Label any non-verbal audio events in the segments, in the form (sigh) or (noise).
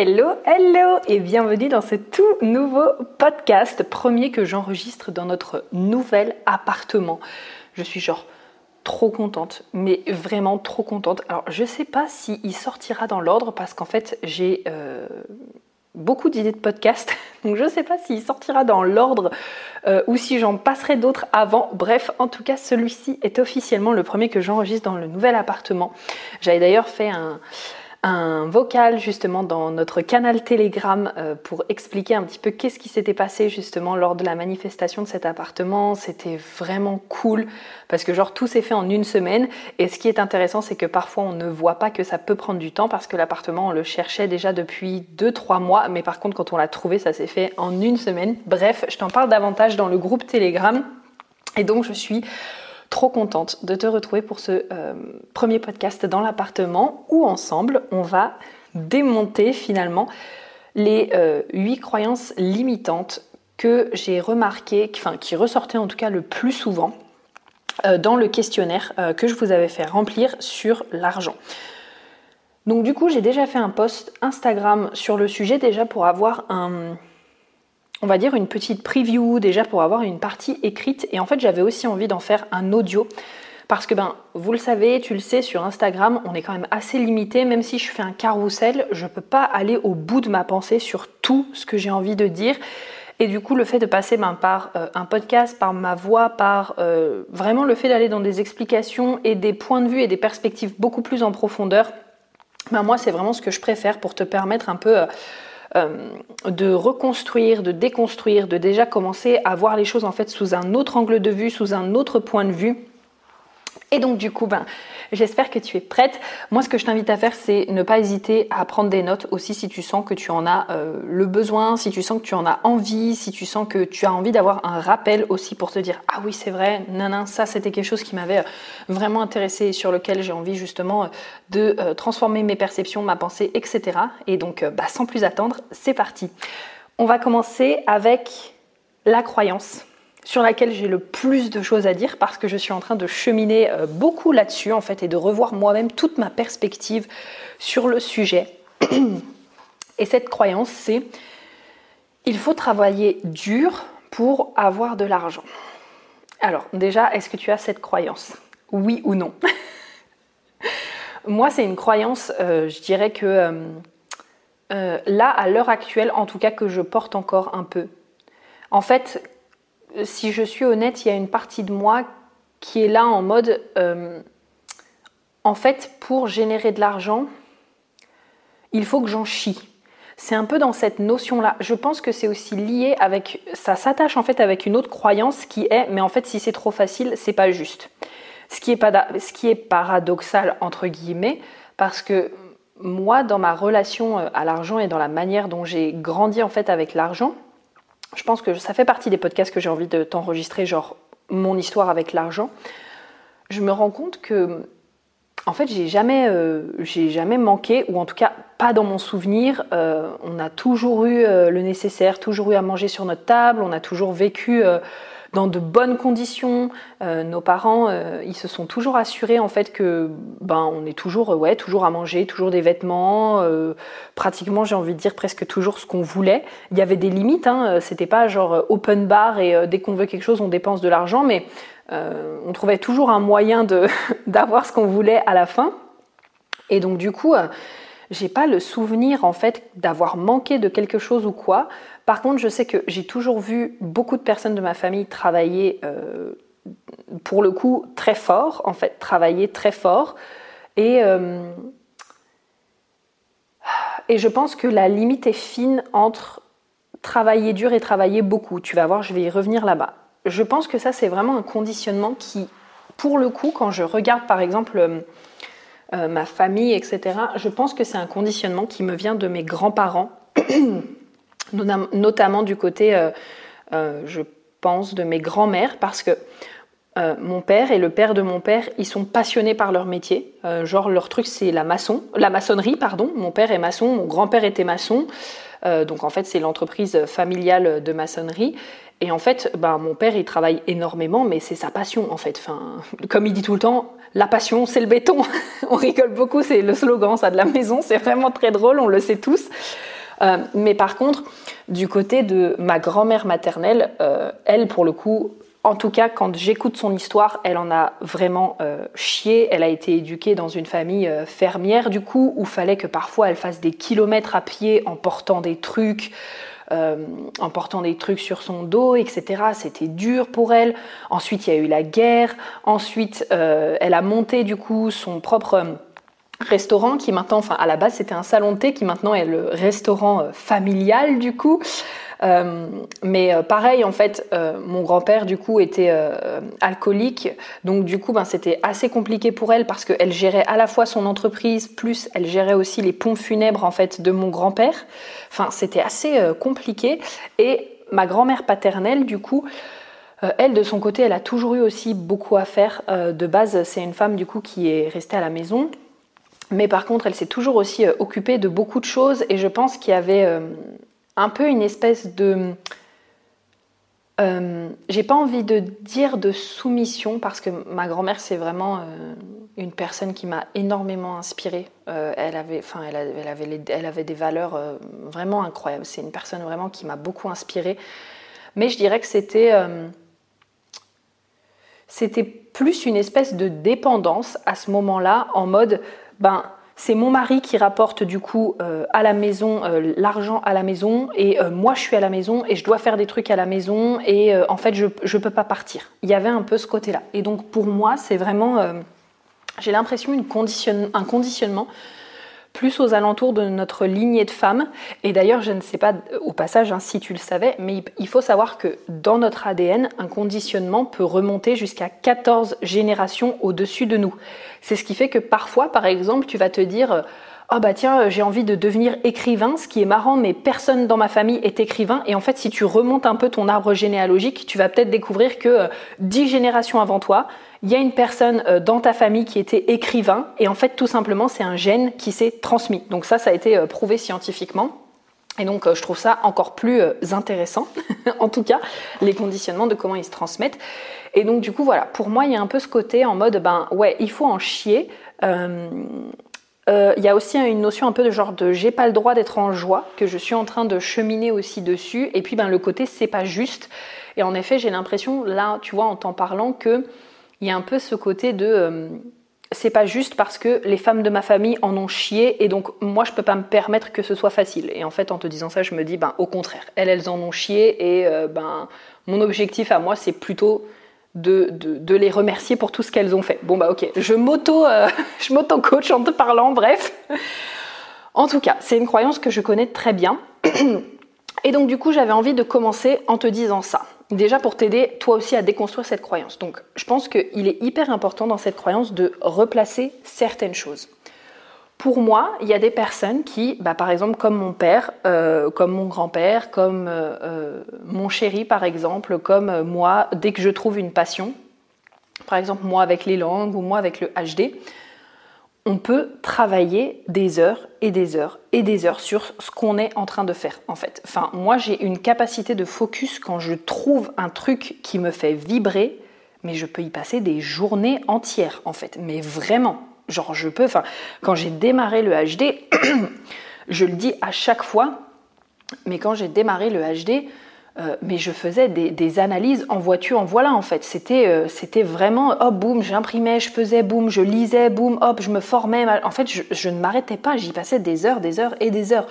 Hello, hello et bienvenue dans ce tout nouveau podcast, premier que j'enregistre dans notre nouvel appartement. Je suis genre trop contente, mais vraiment trop contente. Alors je sais pas s'il sortira dans l'ordre parce qu'en fait j'ai euh, beaucoup d'idées de podcast, (laughs) donc je sais pas s'il sortira dans l'ordre euh, ou si j'en passerai d'autres avant. Bref, en tout cas celui-ci est officiellement le premier que j'enregistre dans le nouvel appartement. J'avais d'ailleurs fait un un vocal justement dans notre canal Telegram euh, pour expliquer un petit peu qu'est-ce qui s'était passé justement lors de la manifestation de cet appartement. C'était vraiment cool parce que genre tout s'est fait en une semaine et ce qui est intéressant c'est que parfois on ne voit pas que ça peut prendre du temps parce que l'appartement on le cherchait déjà depuis 2-3 mois mais par contre quand on l'a trouvé ça s'est fait en une semaine. Bref, je t'en parle davantage dans le groupe Telegram et donc je suis trop contente de te retrouver pour ce euh, premier podcast dans l'appartement où ensemble on va démonter finalement les euh, huit croyances limitantes que j'ai remarquées, enfin qui ressortaient en tout cas le plus souvent euh, dans le questionnaire que je vous avais fait remplir sur l'argent. Donc du coup j'ai déjà fait un post Instagram sur le sujet déjà pour avoir un, on va dire, une petite preview déjà pour avoir une partie écrite. Et en fait, j'avais aussi envie d'en faire un audio. Parce que, ben, vous le savez, tu le sais, sur Instagram, on est quand même assez limité. Même si je fais un carrousel, je ne peux pas aller au bout de ma pensée sur tout ce que j'ai envie de dire. Et du coup, le fait de passer ben, par euh, un podcast, par ma voix, par euh, vraiment le fait d'aller dans des explications et des points de vue et des perspectives beaucoup plus en profondeur, ben, moi, c'est vraiment ce que je préfère pour te permettre un peu... Euh, de reconstruire, de déconstruire, de déjà commencer à voir les choses en fait sous un autre angle de vue, sous un autre point de vue. Et donc du coup, ben, J'espère que tu es prête. Moi, ce que je t'invite à faire, c'est ne pas hésiter à prendre des notes aussi si tu sens que tu en as euh, le besoin, si tu sens que tu en as envie, si tu sens que tu as envie d'avoir un rappel aussi pour te dire ah oui c'est vrai, non ça c'était quelque chose qui m'avait euh, vraiment intéressé et sur lequel j'ai envie justement euh, de transformer mes perceptions, ma pensée, etc. Et donc bah, sans plus attendre, c'est parti. On va commencer avec la croyance sur laquelle j'ai le plus de choses à dire parce que je suis en train de cheminer euh, beaucoup là-dessus en fait et de revoir moi-même toute ma perspective sur le sujet. Et cette croyance, c'est il faut travailler dur pour avoir de l'argent. Alors déjà, est-ce que tu as cette croyance? Oui ou non? Moi, c'est une croyance, euh, je dirais que euh, là, à l'heure actuelle, en tout cas, que je porte encore un peu. En fait, si je suis honnête, il y a une partie de moi qui est là en mode, euh, en fait, pour générer de l'argent, il faut que j'en chie. C'est un peu dans cette notion-là. Je pense que c'est aussi lié avec, ça s'attache en fait avec une autre croyance qui est, mais en fait, si c'est trop facile, c'est pas juste. Ce qui est, pas, ce qui est paradoxal entre guillemets, parce que moi, dans ma relation euh, à l'argent et dans la manière dont j'ai grandi en fait avec l'argent, je pense que ça fait partie des podcasts que j'ai envie de t'enregistrer, genre mon histoire avec l'argent. Je me rends compte que, en fait, j'ai jamais, euh, jamais manqué, ou en tout cas pas dans mon souvenir. Euh, on a toujours eu euh, le nécessaire, toujours eu à manger sur notre table, on a toujours vécu dans de bonnes conditions. Euh, nos parents, euh, ils se sont toujours assurés en fait que ben on est toujours ouais toujours à manger, toujours des vêtements, euh, pratiquement j'ai envie de dire presque toujours ce qu'on voulait. Il y avait des limites, hein, c'était pas genre open bar et dès qu'on veut quelque chose on dépense de l'argent, mais on trouvait toujours un moyen (laughs) d'avoir ce qu'on voulait à la fin. Et donc du coup j'ai pas le souvenir en fait d'avoir manqué de quelque chose ou quoi. Par contre, je sais que j'ai toujours vu beaucoup de personnes de ma famille travailler euh, pour le coup très fort, en fait, travailler très fort. Et, euh, et je pense que la limite est fine entre travailler dur et travailler beaucoup. Tu vas voir, je vais y revenir là-bas. je pense que ça, c'est vraiment un conditionnement qui, pour le coup, quand je regarde par exemple euh, ma famille, etc., je pense que c'est un conditionnement qui me vient de mes grands-parents, (clears throat) notamment du côté, euh, je pense, de mes grands-mères, parce que mon père et le père de mon père, ils sont passionnés par leur métier. genre, leur truc, c'est la maçon, la maçonnerie, pardon. Mon père est maçon, mon grand-père était maçon. donc, en fait, c'est l'entreprise familiale de maçonnerie. Et en fait, ben, mon père, il travaille énormément, mais c'est sa passion, en fait. Enfin, (laughs) comme il dit tout le temps, la passion, c'est le béton. (laughs) on rigole beaucoup, c'est le slogan, ça, de la maison. C'est vraiment très drôle, on le sait tous. Euh, mais par contre, du côté de ma grand-mère maternelle, euh, elle, pour le coup, en tout cas, quand j'écoute son histoire, elle en a vraiment euh, chié. Elle a été éduquée dans une famille fermière, du coup, où fallait que parfois elle fasse des kilomètres à pied en portant des trucs. En portant des trucs sur son dos, etc. C'était dur pour elle. Ensuite, il y a eu la guerre. Ensuite, elle a monté du coup son propre restaurant qui maintenant, enfin à la base c'était un salon de thé qui maintenant est le restaurant familial du coup. Euh, mais euh, pareil, en fait, euh, mon grand-père, du coup, était alcoolique. Donc, du coup, ben, c'était assez compliqué pour elle parce qu'elle gérait à la fois son entreprise, plus elle gérait aussi les ponts funèbres, en fait, de mon grand-père. Enfin, c'était assez compliqué. Et ma grand-mère paternelle, du coup, elle, de son côté, elle a toujours eu aussi beaucoup à faire. de base, c'est une femme, du coup, qui est restée à la maison. Mais par contre, elle s'est toujours aussi occupée de beaucoup de choses et je pense qu'il y avait un peu une espèce de... Euh, j'ai pas envie de dire de soumission parce que ma grand-mère c'est vraiment euh, une personne qui m'a énormément inspirée. Euh, elle, avait, elle, avait, elle, avait des valeurs vraiment incroyables. C'est une personne vraiment qui m'a beaucoup inspirée. Mais je dirais que c'était c'était plus une espèce de dépendance à ce moment-là en mode ben c'est mon mari qui rapporte du coup euh, à la maison euh, l'argent à la maison et euh, moi je suis à la maison et je dois faire des trucs à la maison et en fait je ne peux pas partir. Il y avait un peu ce côté-là. Et donc pour moi c'est vraiment, j'ai l'impression, un conditionnement plus aux alentours de notre lignée de femmes. Et d'ailleurs, je ne sais pas au passage hein, si tu le savais, mais il faut savoir que dans notre ADN, un conditionnement peut remonter jusqu'à 14 générations au-dessus de nous. C'est ce qui fait que parfois, par exemple, tu vas te dire oh bah tiens, j'ai envie de devenir écrivain, ce qui est marrant, mais personne dans ma famille est écrivain. Et en fait, si tu remontes un peu ton arbre généalogique, tu vas peut-être découvrir que euh, dix générations avant toi, il y a une personne euh, dans ta famille qui était écrivain. Et en fait, tout simplement, c'est un gène qui s'est transmis. Donc ça, ça a été euh, prouvé scientifiquement. Et donc, je trouve ça encore plus intéressant, (laughs) en tout cas, les conditionnements de comment ils se transmettent. Et donc, du coup, voilà, pour moi, il y a un peu ce côté en mode, ben ouais, il faut en chier. Euh, il y a aussi une notion un peu de genre de j'ai pas le droit d'être en joie, que je suis en train de cheminer aussi dessus. Et puis ben, le côté c'est pas juste. Et en effet, j'ai l'impression, là, tu vois, en t'en parlant, qu'il y a un peu ce côté de euh, c'est pas juste parce que les femmes de ma famille en ont chié et donc moi je peux pas me permettre que ce soit facile. Et en fait, en te disant ça, je me dis, ben au contraire, elles, elles en ont chié et euh, ben mon objectif à moi, c'est plutôt de, les remercier pour tout ce qu'elles ont fait. Bon bah ok, je m'auto, euh, (laughs) je m'auto coach en te parlant, bref. En tout cas, c'est une croyance que je connais très bien. (clears throat) Et donc du coup, j'avais envie de commencer en te disant ça. Déjà pour t'aider toi aussi à déconstruire cette croyance. Donc je pense qu'il est hyper important dans cette croyance de replacer certaines choses. Pour moi, il y a des personnes qui, bah, par exemple, comme mon père, euh, comme mon grand-père, comme euh, euh, mon chéri, par exemple, comme moi, dès que je trouve une passion, par exemple moi avec les langues ou moi avec le HD, on peut travailler des heures et des heures et des heures sur ce qu'on est en train de faire, en fait. Enfin, moi, j'ai une capacité de focus quand je trouve un truc qui me fait vibrer, mais je peux y passer des journées entières, en fait. Mais vraiment, genre je peux, enfin quand j'ai démarré le HD, (clears throat) je le dis à chaque fois, mais quand j'ai démarré le HD, euh, mais je faisais des, analyses en voiture, en voilà en fait. C'était euh, c'était vraiment hop boum, j'imprimais, je faisais boum, je lisais boum, hop, je me formais. En fait, je, ne m'arrêtais pas, j'y passais des heures, des heures et des heures.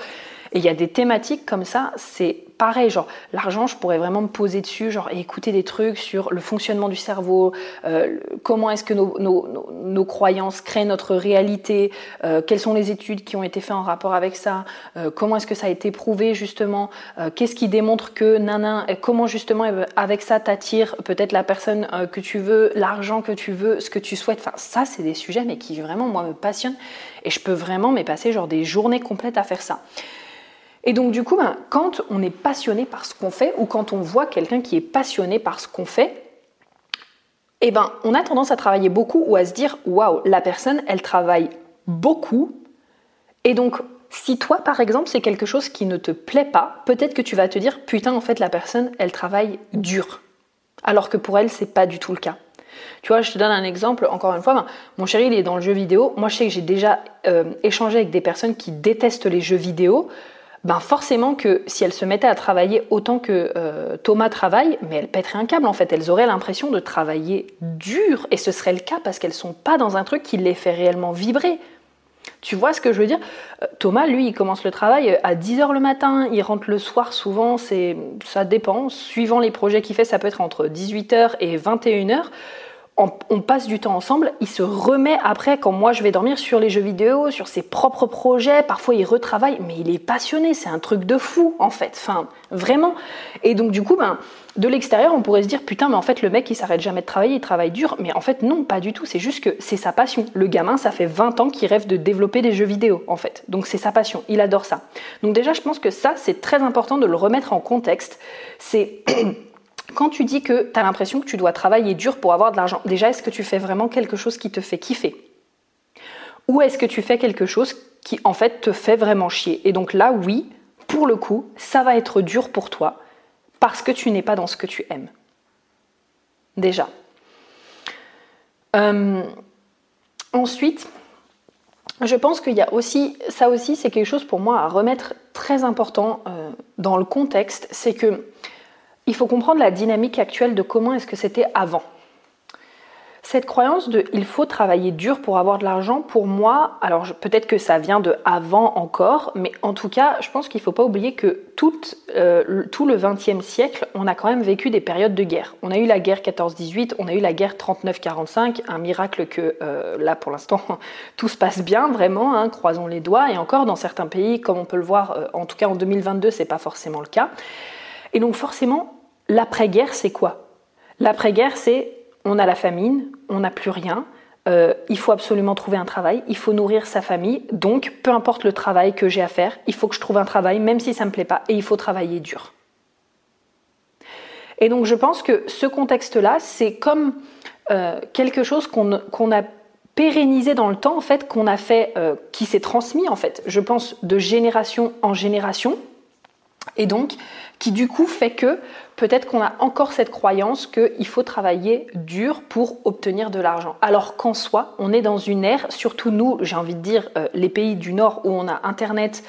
Et il y a des thématiques comme ça, c'est pareil, genre l'argent, je pourrais vraiment me poser dessus, genre et écouter des trucs sur le fonctionnement du cerveau, euh, comment est-ce que nos, croyances créent notre réalité, euh, quelles sont les études qui ont été faites en rapport avec ça, euh, comment est-ce que ça a été prouvé justement, qu'est-ce qui démontre que nanan, comment justement avec ça t'attires peut-être la personne que tu veux, l'argent que tu veux, ce que tu souhaites. Enfin, ça, c'est des sujets mais qui vraiment moi me passionnent et je peux vraiment mais passer genre des journées complètes à faire ça. Et donc du coup, ben, quand on est passionné par ce qu'on fait ou quand on voit quelqu'un qui est passionné par ce qu'on fait, eh ben, on a tendance à travailler beaucoup ou à se dire waouh, la personne, elle travaille beaucoup. Et donc, si toi, par exemple, c'est quelque chose qui ne te plaît pas, peut-être que tu vas te dire putain, en fait, la personne, elle travaille dur. Alors que pour elle, c'est pas du tout le cas. Tu vois, je te donne un exemple, encore une fois, ben, mon chéri, il est dans le jeu vidéo. Moi, je sais que j'ai déjà euh, échangé avec des personnes qui détestent les jeux vidéo ben forcément que si elles se mettaient à travailler autant que euh, Thomas travaille, mais elles pèteraient un câble en fait, elles auraient l'impression de travailler dur, et ce serait le cas parce qu'elles sont pas dans un truc qui les fait réellement vibrer. Tu vois ce que je veux dire? Euh, Thomas, lui, il commence le travail à 10h le matin, il rentre le soir souvent, c'est ça dépend, suivant les projets qu'il fait, ça peut être entre 18h et 21h on, passe du temps ensemble, il se remet après, quand moi je vais dormir, sur les jeux vidéo, sur ses propres projets, parfois il retravaille, mais il est passionné, c'est un truc de fou en fait, enfin vraiment. Et donc du coup, ben, de l'extérieur, on pourrait se dire, putain, mais en fait le mec il s'arrête jamais de travailler, il travaille dur, mais en fait non, pas du tout, c'est juste que c'est sa passion. Le gamin, ça fait 20 ans qu'il rêve de développer des jeux vidéo en fait, donc c'est sa passion, il adore ça. Donc déjà, je pense que ça, c'est très important de le remettre en contexte, c'est... Quand tu dis que tu as l'impression que tu dois travailler dur pour avoir de l'argent, déjà, est-ce que tu fais vraiment quelque chose qui te fait kiffer? Ou est-ce que tu fais quelque chose qui, en fait, te fait vraiment chier? Et donc là, oui, pour le coup, ça va être dur pour toi parce que tu n'es pas dans ce que tu aimes. Déjà. Euh, ensuite, je pense qu'il y a aussi, ça aussi, c'est quelque chose pour moi à remettre très important euh, dans le contexte, c'est que il faut comprendre la dynamique actuelle de comment est-ce que c'était avant. Cette croyance de il faut travailler dur pour avoir de l'argent, pour moi, alors peut-être que ça vient de avant encore, mais en tout cas, je pense qu'il ne faut pas oublier que tout, euh, tout le XXe siècle, on a quand même vécu des périodes de guerre. On a eu la guerre 14-18, on a eu la guerre 39-45, un miracle que euh, là pour l'instant (laughs) tout se passe bien vraiment, hein, croisons les doigts, et encore dans certains pays, comme on peut le voir, euh, en tout cas en 2022, c'est pas forcément le cas. Et donc forcément, L'après-guerre, c'est quoi? L'après-guerre, c'est on a la famine, on n'a plus rien, euh, il faut absolument trouver un travail, il faut nourrir sa famille, donc peu importe le travail que j'ai à faire, il faut que je trouve un travail, même si ça ne me plaît pas, et il faut travailler dur. Et donc je pense que ce contexte-là, c'est comme euh, quelque chose qu'on a pérennisé dans le temps, en fait, qu'on a fait, euh, qui s'est transmis, en fait, je pense, de génération en génération, et donc qui du coup fait que peut-être qu'on a encore cette croyance qu'il faut travailler dur pour obtenir de l'argent. Alors qu'en soi, on est dans une ère, surtout nous, j'ai envie de dire euh, les pays du Nord où on a Internet,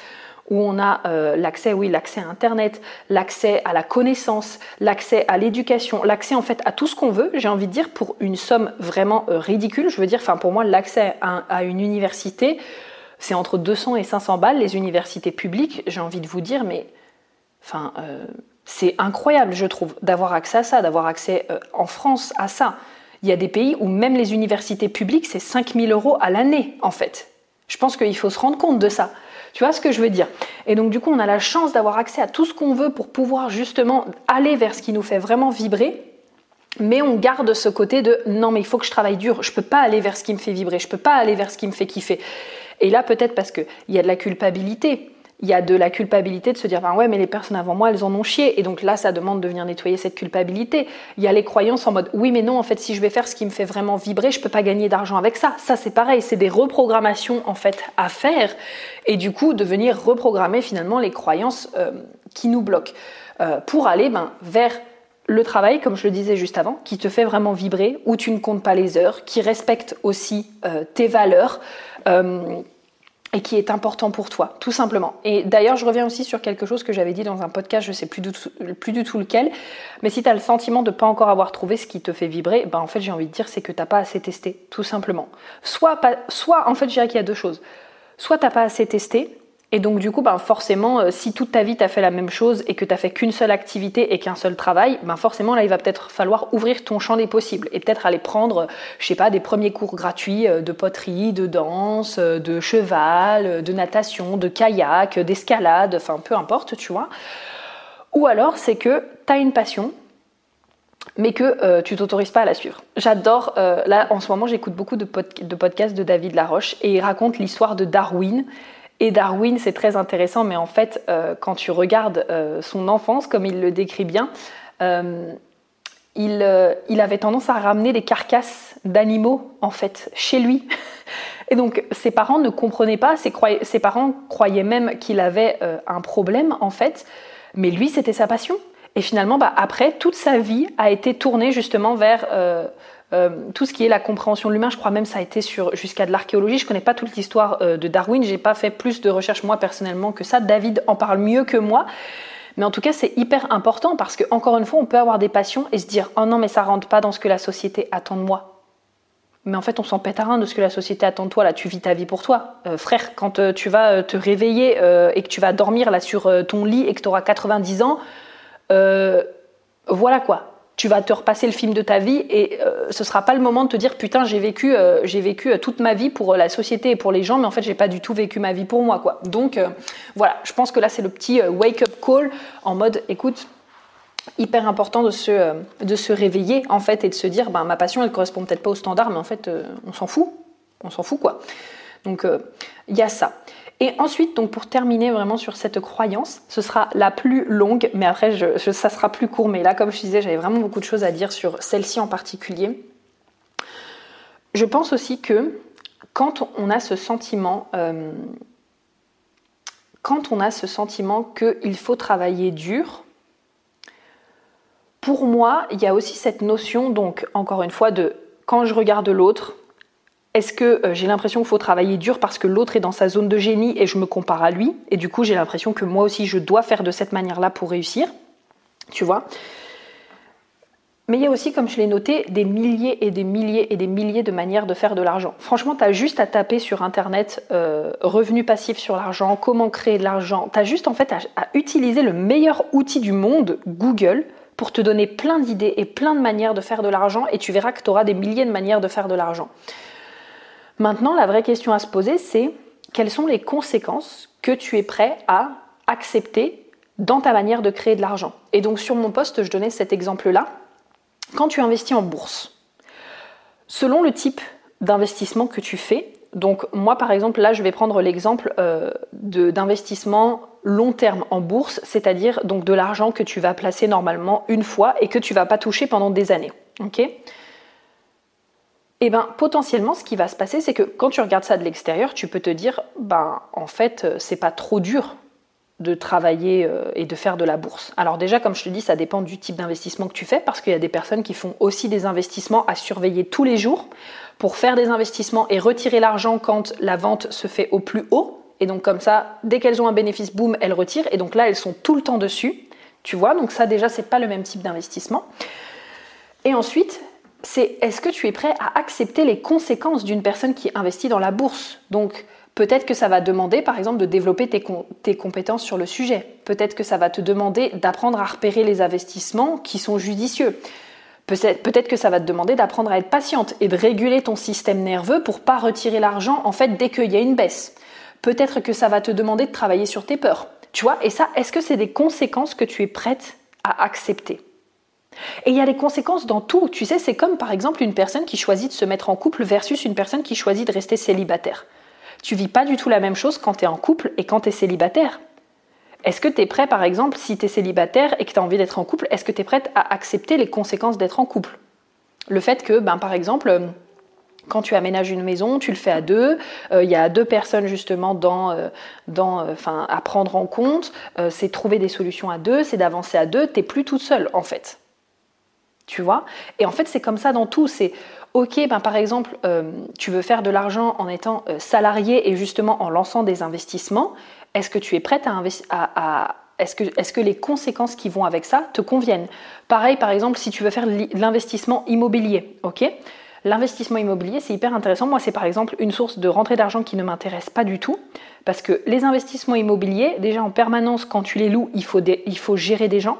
où on a euh, l'accès, oui, l'accès à Internet, l'accès à la connaissance, l'accès à l'éducation, l'accès en fait à tout ce qu'on veut, j'ai envie de dire, pour une somme vraiment euh, ridicule. Je veux dire, enfin pour moi, l'accès à, à, une université, c'est entre 200 et 500 balles, les universités publiques, j'ai envie de vous dire, mais Enfin, euh, c'est incroyable, je trouve, d'avoir accès à ça, d'avoir accès euh, en France à ça. Il y a des pays où même les universités publiques, c'est 5000 euros à l'année, en fait. Je pense qu'il faut se rendre compte de ça. Tu vois ce que je veux dire? Et donc, du coup, on a la chance d'avoir accès à tout ce qu'on veut pour pouvoir justement aller vers ce qui nous fait vraiment vibrer. Mais on garde ce côté de non, mais il faut que je travaille dur. Je peux pas aller vers ce qui me fait vibrer. Je peux pas aller vers ce qui me fait kiffer. Et là, peut-être parce qu'il y a de la culpabilité il y a de la culpabilité de se dire ben ouais mais les personnes avant moi elles en ont chié et donc là ça demande de venir nettoyer cette culpabilité. Il y a les croyances en mode oui mais non en fait si je vais faire ce qui me fait vraiment vibrer je peux pas gagner d'argent avec ça. Ça c'est pareil c'est des reprogrammations en fait à faire et du coup de venir reprogrammer finalement les croyances euh, qui nous bloquent euh, pour aller ben, vers le travail, comme je le disais juste avant, qui te fait vraiment vibrer, où tu ne comptes pas les heures, qui respecte aussi euh, tes valeurs et qui est important pour toi, tout simplement. Et d'ailleurs, je reviens aussi sur quelque chose que j'avais dit dans un podcast, je sais plus du tout, plus du lequel, mais si tu le sentiment de pas encore avoir trouvé ce qui te fait vibrer, ben en fait, j'ai envie de dire, c'est que tu n'as pas assez testé, tout simplement. Soit, pas, soit en fait, je dirais qu'il y a deux choses. Soit tu n'as pas assez testé, Et donc du coup, ben, forcément, euh, si toute ta vie tu as fait la même chose et que tu fait qu'une seule activité et qu'un seul travail, ben forcément là il va peut-être falloir ouvrir ton champ des possibles et peut-être aller prendre, je sais pas, des premiers cours gratuits euh, de poterie, de danse, euh, de cheval, de natation, de kayak, d'escalade, enfin peu importe, tu vois. Ou alors c'est que tu as une passion, mais que tu t'autorises pas à la suivre. J'adore, là en ce moment j'écoute beaucoup de podcasts de David Laroche et il raconte l'histoire de Darwin et Darwin, c'est très intéressant, mais en fait, euh, quand tu regardes euh, son enfance, comme il le décrit bien, euh, il, il, avait tendance à ramener des carcasses d'animaux, en fait, chez lui. Et donc, ses parents ne comprenaient pas, ses, parents croyaient même qu'il avait un problème, en fait, mais lui, c'était sa passion. Et finalement, bah, après, toute sa vie a été tournée justement vers euh, tout ce qui est la compréhension de l'humain, je crois même ça a été sur jusqu'à de l'archéologie. Je connais pas toute l'histoire euh, de Darwin, j'ai pas fait plus de recherches moi personnellement que ça. David en parle mieux que moi. Mais en tout cas, c'est hyper important parce que encore une fois, on peut avoir des passions et se dire "Oh non, mais ça rentre pas dans ce que la société attend de moi." Mais en fait, on s'en pète à rien de ce que la société attend de toi. Là, tu vis ta vie pour toi. Euh, frère, quand tu vas te réveiller et que tu vas dormir là sur ton lit et que tu auras 90 ans, voilà quoi tu vas te repasser le film de ta vie et ce euh, ce sera pas le moment de te dire putain j'ai vécu euh, j'ai vécu euh, toute ma vie pour la société et pour les gens mais en fait j'ai pas du tout vécu ma vie pour moi quoi. Donc voilà. Je pense que là c'est le petit wake up call en mode écoute hyper important de se de se réveiller en fait et de se dire ben ma passion elle correspond peut-être pas au standard mais en fait on s'en fout. On s'en fout quoi. Donc il y a ça et ensuite, donc pour terminer vraiment sur cette croyance, ce sera la plus longue, mais après ça sera plus court. Mais là, comme je disais, j'avais vraiment beaucoup de choses à dire sur celle-ci en particulier. Je pense aussi que quand on a ce sentiment, euh, quand on a ce sentiment qu'il faut travailler dur, pour moi, il y a aussi cette notion, donc encore une fois, de quand je regarde l'autre, est-ce que euh, j'ai l'impression qu'il faut travailler dur parce que l'autre est dans sa zone de génie et je me compare à lui Et du coup, j'ai l'impression que moi aussi, je dois faire de cette manière-là pour réussir. Tu vois mais il y a aussi, comme je l'ai noté, des milliers et des milliers et des milliers de manières de faire de l'argent. Franchement, tu as juste à taper sur Internet euh, revenus passifs sur l'argent, comment créer de l'argent. Tu as juste en fait à, utiliser le meilleur outil du monde, Google, pour te donner plein d'idées et plein de manières de faire de l'argent et tu verras que tu auras des milliers de manières de faire de l'argent. Maintenant, la vraie question à se poser, c'est quelles sont les conséquences que tu es prêt à accepter dans ta manière de créer de l'argent. Et donc sur mon poste, je donnais cet exemple-là. Quand tu investis en bourse, selon le type d'investissement que tu fais, donc moi par exemple là je vais prendre l'exemple euh, d'investissement long terme en bourse, c'est-à-dire donc de l'argent que tu vas placer normalement une fois et que tu vas pas toucher pendant des années. Eh ben potentiellement ce qui va se passer c'est que quand tu regardes ça de l'extérieur, tu peux te dire ben en fait euh, c'est pas trop dur de travailler euh, et de faire de la bourse. Alors déjà comme je te dis, ça dépend du type d'investissement que tu fais parce qu'il y a des personnes qui font aussi des investissements à surveiller tous les jours pour faire des investissements et retirer l'argent quand la vente se fait au plus haut et donc comme ça dès qu'elles ont un bénéfice boum, elles retirent et donc là elles sont tout le temps dessus. Tu vois, donc ça déjà c'est pas le même type d'investissement. Et ensuite, c'est est-ce que tu es prêt à accepter les conséquences d'une personne qui investit dans la bourse? Donc, peut-être que ça va demander, par exemple, de développer tes, compétences sur le sujet. Peut-être que ça va te demander d'apprendre à repérer les investissements qui sont judicieux. Peut-être que ça va te demander d'apprendre à être patiente et de réguler ton système nerveux pour pas retirer l'argent en fait dès qu'il y a une baisse. Peut-être que ça va te demander de travailler sur tes peurs. Tu vois Et ça, est-ce que c'est des conséquences que tu es prête à accepter? Et il y a des conséquences dans tout. Tu sais, c'est comme par exemple une personne qui choisit de se mettre en couple versus une personne qui choisit de rester célibataire. Tu vis pas du tout la même chose quand tu es en couple et quand tu es célibataire. Est-ce que tu es prêt, par exemple, si tu es célibataire et que tu as envie d'être en couple, est-ce que tu es prête à accepter les conséquences d'être en couple? Le fait que, ben, par exemple, quand tu aménages une maison, tu le fais à deux. Euh, il y a deux personnes justement dans, euh, euh, à prendre en compte. c'est trouver des solutions à deux, c'est d'avancer à deux. T'es plus toute seule en fait tu vois. Et en fait, c'est comme ça dans tout. C'est ok, ben, par exemple, euh, tu veux faire de l'argent en étant euh, salarié et justement en lançant des investissements. Est-ce que tu es prête à investir à, est-ce que, est que, les conséquences qui vont avec ça te conviennent? Pareil, par exemple, si tu veux faire l'investissement immobilier, ok? L'investissement immobilier, c'est hyper intéressant. Moi, c'est par exemple une source de rentrée d'argent qui ne m'intéresse pas du tout. Parce que les investissements immobiliers, déjà en permanence, quand tu les loues, il faut, il faut gérer des gens.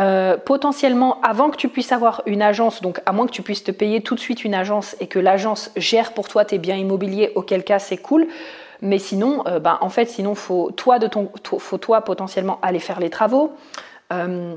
Euh, potentiellement, avant que tu puisses avoir une agence, donc à moins que tu puisses te payer tout de suite une agence et que l'agence gère pour toi tes biens immobiliers, auquel cas c'est cool. Mais sinon, euh, ben, en fait, sinon faut toi de ton, faut toi potentiellement aller faire les travaux. Euh,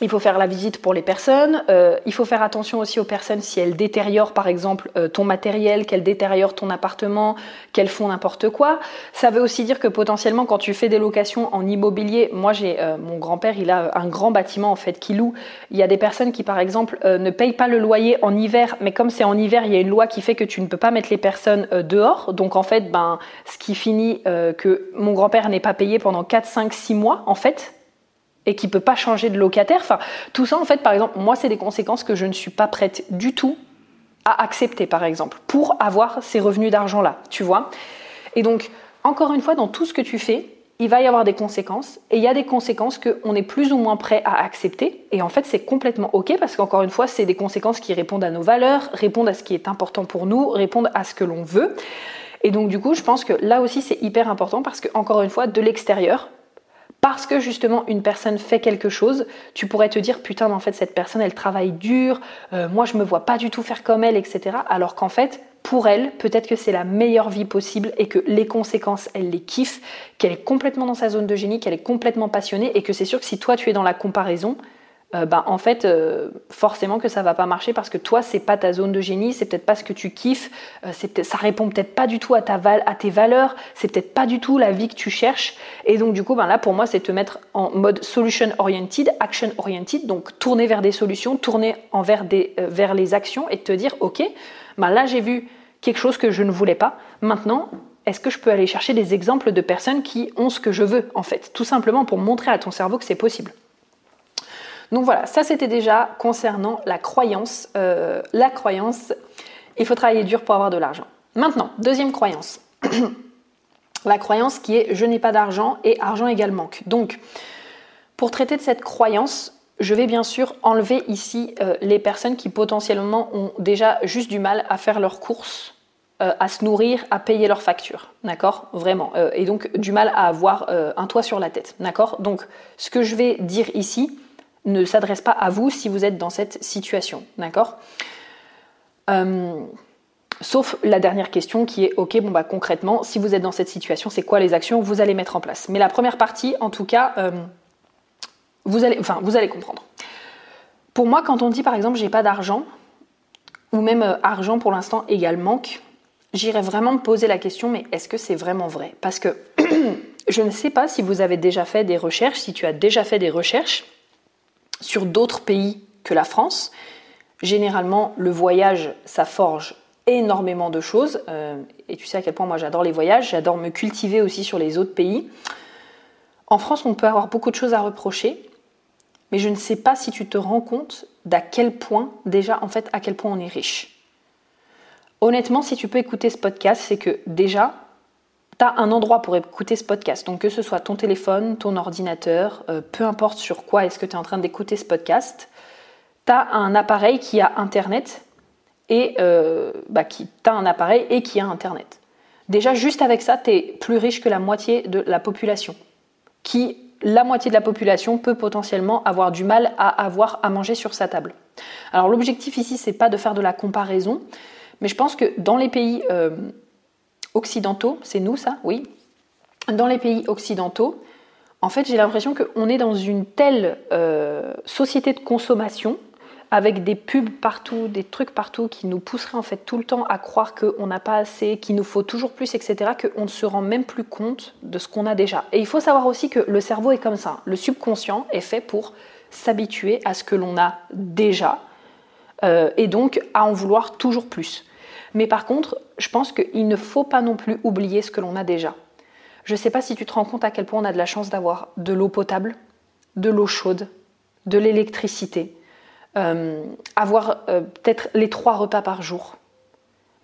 il faut faire la visite pour les personnes. Euh, il faut faire attention aussi aux personnes si elles détériorent, par exemple, euh, ton matériel, qu'elles détériorent ton appartement, qu'elles font n'importe quoi. Ça veut aussi dire que potentiellement, quand tu fais des locations en immobilier, moi j'ai euh, mon grand-père, il a un grand bâtiment en fait qui loue. Il y a des personnes qui, par exemple, ne payent pas le loyer en hiver, mais comme c'est en hiver, il y a une loi qui fait que tu ne peux pas mettre les personnes dehors. Donc en fait, ben, ce qui finit que mon grand-père n'est pas payé pendant 4, 5, 6 mois, en fait, et qui peut pas changer de locataire. Enfin, tout ça, en fait, par exemple, moi, c'est des conséquences que je ne suis pas prête du tout à accepter, par exemple, pour avoir ces revenus d'argent-là, tu vois. Et donc, encore une fois, dans tout ce que tu fais, il va y avoir des conséquences, et il y a des conséquences qu'on est plus ou moins prêt à accepter, et en fait, c'est complètement OK, parce qu'encore une fois, c'est des conséquences qui répondent à nos valeurs, répondent à ce qui est important pour nous, répondent à ce que l'on veut. Et donc, du coup, je pense que là aussi, c'est hyper important, parce que, encore une fois, de l'extérieur, parce que justement une personne fait quelque chose, tu pourrais te dire putain mais en fait cette personne elle travaille dur, euh, moi je me vois pas du tout faire comme elle, etc. Alors qu'en fait pour elle peut-être que c'est la meilleure vie possible et que les conséquences elle les kiffe, qu'elle est complètement dans sa zone de génie, qu'elle est complètement passionnée et que c'est sûr que si toi tu es dans la comparaison, euh, bah, en fait, euh, forcément que ça va pas marcher parce que toi, c'est pas ta zone de génie, c'est peut-être pas ce que tu kiffes, euh, ça répond peut-être pas du tout à, ta à tes valeurs, c'est peut-être pas du tout la vie que tu cherches. Et donc, du coup, ben là, pour moi, c'est te mettre en mode solution oriented, action oriented, donc tourner vers des solutions, tourner envers des, vers les actions et te dire, ok, ben là, j'ai vu quelque chose que je ne voulais pas. Maintenant, est-ce que je peux aller chercher des exemples de personnes qui ont ce que je veux, en fait, tout simplement pour montrer à ton cerveau que c'est possible? Donc voilà, ça c'était déjà concernant la croyance. Euh, la croyance, il faut travailler dur pour avoir de l'argent. Maintenant, deuxième croyance. (clears throat) la croyance qui est je n'ai pas d'argent et argent égale manque. Donc, pour traiter de cette croyance, je vais bien sûr enlever ici euh, les personnes qui potentiellement ont déjà juste du mal à faire leurs courses, euh, à se nourrir, à payer leurs factures. D'accord? Vraiment. et donc du mal à avoir un toit sur la tête. D'accord? Donc, ce que je vais dire ici, ne s'adresse pas à vous si vous êtes dans cette situation. D'accord? Euh, Sauf la dernière question qui est ok, bon bah concrètement, si vous êtes dans cette situation, c'est quoi les actions que vous allez mettre en place? Mais la première partie, en tout cas, euh, vous, allez, enfin, vous allez comprendre. Pour moi, quand on dit par exemple j'ai pas d'argent, ou même euh, argent pour l'instant égale manque, j'irais vraiment me poser la question mais est-ce que c'est vraiment vrai? Parce que (clears throat) je ne sais pas si vous avez déjà fait des recherches, si tu as déjà fait des recherches sur d'autres pays que la France. Généralement, le voyage, ça forge énormément de choses. Euh, et tu sais à quel point moi j'adore les voyages, j'adore me cultiver aussi sur les autres pays. En France, on peut avoir beaucoup de choses à reprocher, mais je ne sais pas si tu te rends compte d'à quel point, déjà en fait, à quel point on est riche. Honnêtement, si tu peux écouter ce podcast, c'est que déjà, tu as un endroit pour écouter ce podcast. Donc que ce soit ton téléphone, ton ordinateur, euh, peu importe sur quoi est-ce que tu es en train d'écouter ce podcast, tu as un appareil qui a Internet et euh, bah, qui un appareil et qui a Internet. Déjà, juste avec ça, tu es plus riche que la moitié de la population. Qui, la moitié de la population peut potentiellement avoir du mal à avoir à manger sur sa table. Alors l'objectif ici, c'est pas de faire de la comparaison, mais je pense que dans les pays euh, occidentaux, c'est nous ça, oui. Dans les pays occidentaux, en fait, j'ai l'impression qu'on est dans une telle euh, société de consommation avec des pubs partout, des trucs partout qui nous pousseraient en fait tout le temps à croire qu'on n'a pas assez, qu'il nous faut toujours plus, etc., qu'on ne se rend même plus compte de ce qu'on a déjà. Et il faut savoir aussi que le cerveau est comme ça. Le subconscient est fait pour s'habituer à ce que l'on a déjà euh, et donc à en vouloir toujours plus. Mais par contre, je pense qu'il ne faut pas non plus oublier ce que l'on a déjà. Je ne sais pas si tu te rends compte à quel point on a de la chance d'avoir de l'eau potable, de l'eau chaude, de l'électricité, euh, avoir euh, peut-être les trois repas par jour.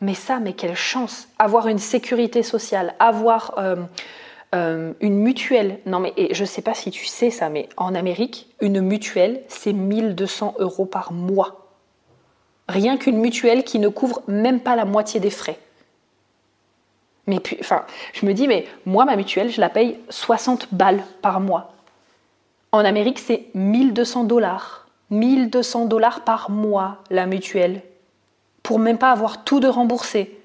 Mais ça, mais quelle chance Avoir une sécurité sociale, avoir euh, une mutuelle. Non mais et je ne sais pas si tu sais ça, mais en Amérique, une mutuelle, c'est 1200 euros par mois. Rien qu'une mutuelle qui ne couvre même pas la moitié des frais. Mais enfin, je me dis, mais moi, ma mutuelle, je la paye 60 balles par mois. En Amérique, c'est 1200 dollars. 1200 dollars par mois, la mutuelle. Pour même pas avoir tout de remboursé.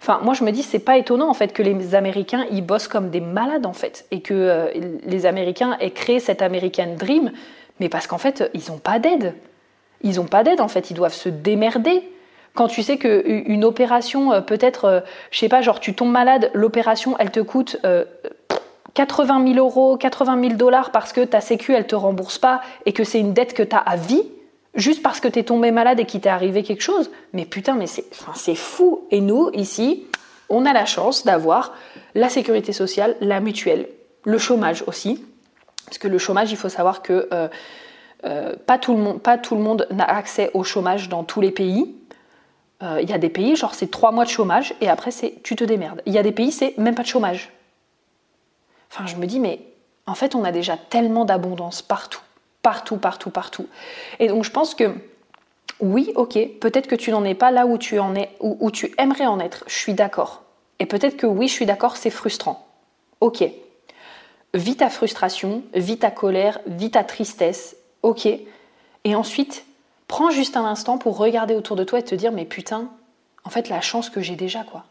Enfin, moi je me dis, c'est pas étonnant en fait que les Américains ils bossent comme des malades en fait, et que euh, les Américains aient créé cette American Dream, mais parce qu'en fait ils n'ont pas d'aide. Ils n'ont pas d'aide en fait, ils doivent se démerder. Quand tu sais qu'une opération, euh, peut-être, euh, je sais pas, genre tu tombes malade, l'opération elle te coûte 80 000 euros, 80 000 dollars parce que ta sécu elle te rembourse pas et que c'est une dette que tu as à vie, juste parce que tu es tombé malade et qu'il t'est arrivé quelque chose. Mais putain, mais c'est enfin, fou. Et nous, ici, on a la chance d'avoir la sécurité sociale, la mutuelle, le chômage aussi. Parce que le chômage, il faut savoir que euh, euh, pas, tout le monde, pas tout le monde n'a accès au chômage dans tous les pays. Euh, il y a des pays, genre c'est trois mois de chômage et après c'est tu te démerdes. Il y a des pays, c'est même pas de chômage. Enfin, je me dis, mais en fait, on a déjà tellement d'abondance partout partout, partout, partout. Et donc je pense que oui, ok, peut-être que tu n'en es pas là où tu en es, où, tu aimerais en être. Je suis d'accord. Et peut-être que oui, je suis d'accord, c'est frustrant. Ok. Vis ta frustration, vis ta colère, vis ta tristesse. Ok. Et ensuite, prends juste un instant pour regarder autour de toi et te dire, mais putain, en fait, la chance que j'ai déjà, quoi.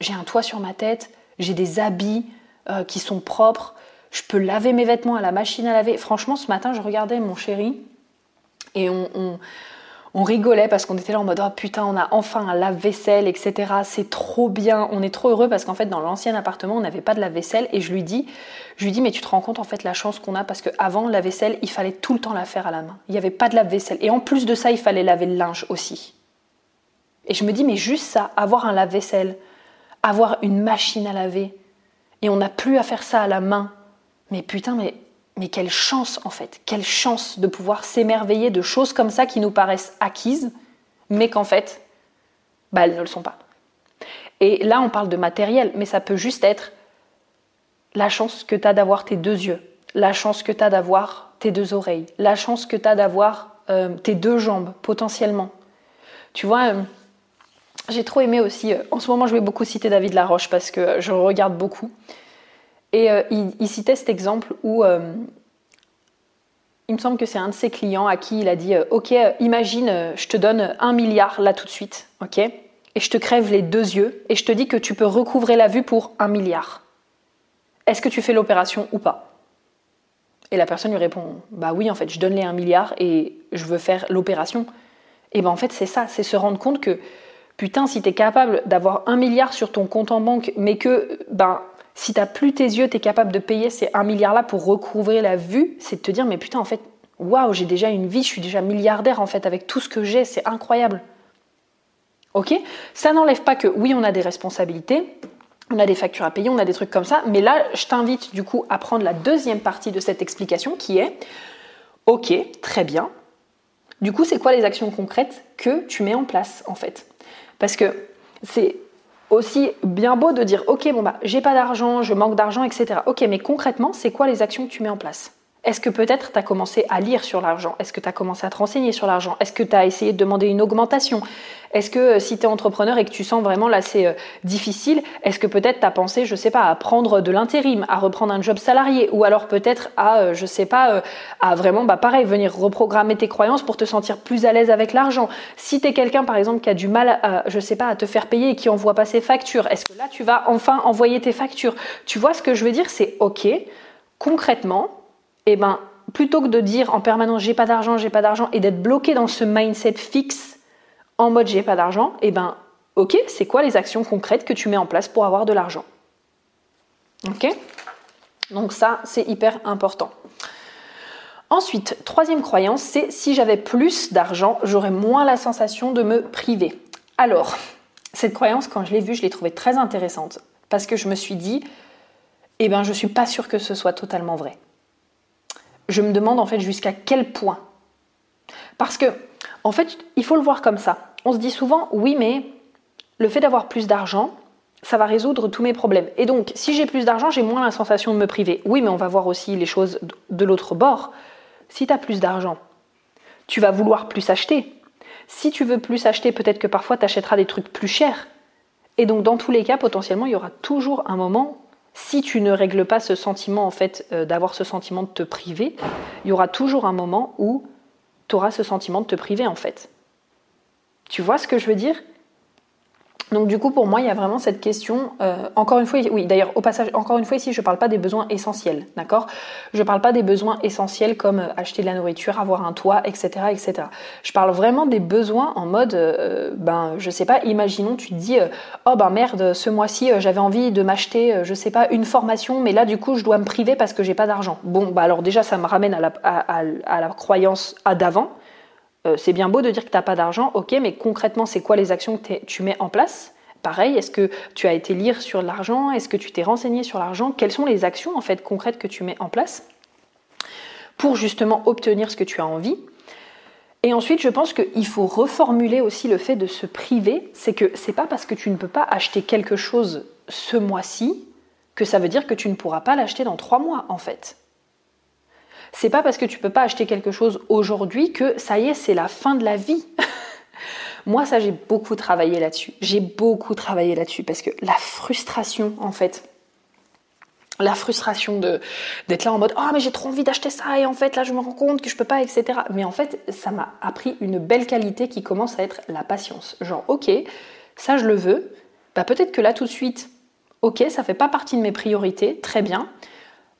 J'ai un toit sur ma tête, j'ai des habits euh, qui sont propres, je peux laver mes vêtements à la machine à laver. Franchement, ce matin, je regardais mon chéri et on, rigolait parce qu'on était là en mode oh putain, on a enfin un lave-vaisselle, etc. C'est trop bien. On est trop heureux parce qu'en fait, dans l'ancien appartement, on n'avait pas de lave-vaisselle et je lui dis, je lui dis, mais tu te rends compte en fait la chance qu'on a parce qu'avant, la vaisselle, il fallait tout le temps la faire à la main. Il n'y avait pas de lave-vaisselle. Et en plus de ça, il fallait laver le linge aussi. Et je me dis, mais juste ça, avoir un lave-vaisselle, avoir une machine à laver, et on n'a plus à faire ça à la main mais putain, mais, mais quelle chance en fait, quelle chance de pouvoir s'émerveiller de choses comme ça qui nous paraissent acquises, mais qu'en fait, bah, elles ne le sont pas. Et là, on parle de matériel, mais ça peut juste être la chance que tu as d'avoir tes deux yeux, la chance que tu as d'avoir tes deux oreilles, la chance que tu as d'avoir euh, tes deux jambes potentiellement. Tu vois, euh, j'ai trop aimé aussi, euh, en ce moment je vais beaucoup citer David Laroche parce que je regarde beaucoup. Et euh, il, citait cet exemple où euh, il me semble que c'est un de ses clients à qui il a dit euh, Ok, imagine, je te donne un milliard là tout de suite, ok Et je te crève les deux yeux et je te dis que tu peux recouvrer la vue pour un milliard. Est-ce que tu fais l'opération ou pas? Et la personne lui répond Bah oui, en fait, je donne les un milliard et je veux faire l'opération. Et ben en fait, c'est ça, c'est se rendre compte que putain, si tu es capable d'avoir un milliard sur ton compte en banque, mais que ben si tu n'as plus tes yeux, tu es capable de payer ces 1 milliard-là pour recouvrir la vue, c'est de te dire, mais putain, en fait, waouh, j'ai déjà une vie, je suis déjà milliardaire en fait avec tout ce que j'ai, c'est incroyable. Ok? Ça n'enlève pas que oui, on a des responsabilités, on a des factures à payer, on a des trucs comme ça, mais là, je t'invite du coup à prendre la deuxième partie de cette explication qui est, ok, très bien. Du coup, c'est quoi les actions concrètes que tu mets en place en fait? Parce que c'est aussi bien beau de dire ok bon bah j'ai pas d'argent, je manque d'argent, etc. Ok mais concrètement c'est quoi les actions que tu mets en place? Est-ce que peut-être tu as commencé à lire sur l'argent? Est-ce que tu as commencé à te renseigner sur l'argent? Est-ce que tu as essayé de demander une augmentation? Est-ce que euh, si tu es entrepreneur et que tu sens vraiment là c'est euh, difficile, est-ce que peut-être tu as pensé, je sais pas, à prendre de l'intérim, à reprendre un job salarié? Ou alors peut-être à, euh, je sais pas, à vraiment, bah pareil, venir reprogrammer tes croyances pour te sentir plus à l'aise avec l'argent? Si tu es quelqu'un par exemple qui a du mal, à, je sais pas, à te faire payer et qui envoie pas ses factures, est-ce que là tu vas enfin envoyer tes factures? Tu vois ce que je veux dire? C'est ok, concrètement, eh ben, plutôt que de dire en permanence j'ai pas d'argent, j'ai pas d'argent et d'être bloqué dans ce mindset fixe en mode j'ai pas d'argent, eh ben, ok, c'est quoi les actions concrètes que tu mets en place pour avoir de l'argent? Ok? Donc ça, c'est hyper important. Ensuite, troisième croyance, c'est si j'avais plus d'argent, j'aurais moins la sensation de me priver. Alors, cette croyance, quand je l'ai vue, je l'ai trouvée très intéressante parce que je me suis dit, eh ben, je suis pas sûre que ce soit totalement vrai je me demande en fait jusqu'à quel point. Parce que, en fait, il faut le voir comme ça. On se dit souvent, oui, mais le fait d'avoir plus d'argent, ça va résoudre tous mes problèmes. Et donc, si j'ai plus d'argent, j'ai moins la sensation de me priver. Oui, mais on va voir aussi les choses de l'autre bord. Si tu as plus d'argent, tu vas vouloir plus acheter. Si tu veux plus acheter, peut-être que parfois tu achèteras des trucs plus chers. Et donc dans tous les cas, potentiellement, il y aura toujours un moment, si tu ne règles pas ce sentiment, en fait, euh, d'avoir ce sentiment de te priver, il y aura toujours un moment où tu auras ce sentiment de te priver, en fait. Tu vois ce que je veux dire? Donc du coup, pour moi, il y a vraiment cette question. Euh, encore une fois, oui. D'ailleurs, au passage, encore une fois ici, je ne parle pas des besoins essentiels, d'accord? Je ne parle pas des besoins essentiels comme euh, acheter de la nourriture, avoir un toit, etc., etc. Je parle vraiment des besoins en mode, euh, ben, je sais pas. Imaginons, tu te dis, oh ben merde, ce mois-ci, j'avais envie de m'acheter, je sais pas, une formation, mais là, du coup, je dois me priver parce que j'ai pas d'argent. Bon, bah alors déjà, ça me ramène à la, à la croyance à d'avant euh, c'est bien beau de dire que tu n'as pas d'argent, ok, mais concrètement, c'est quoi les actions que tu mets en place? Pareil, est-ce que tu as été lire sur l'argent? Est-ce que tu t'es renseigné sur l'argent? Quelles sont les actions en fait concrètes que tu mets en place pour justement obtenir ce que tu as envie? Et ensuite, je pense qu'il faut reformuler aussi le fait de se priver. C'est que c'est pas parce que tu ne peux pas acheter quelque chose ce mois-ci que ça veut dire que tu ne pourras pas l'acheter dans trois mois, en fait. C'est pas parce que tu peux pas acheter quelque chose aujourd'hui que ça y est, c'est la fin de la vie. (laughs) Moi, ça, j'ai beaucoup travaillé là-dessus. J'ai beaucoup travaillé là-dessus parce que la frustration, en fait, la frustration de d'être là en mode oh mais j'ai trop envie d'acheter ça et en fait là je me rends compte que je peux pas etc mais en fait ça m'a appris une belle qualité qui commence à être la patience. Genre ok ça je le veux. Bah peut-être que là tout de suite ok ça fait pas partie de mes priorités. Très bien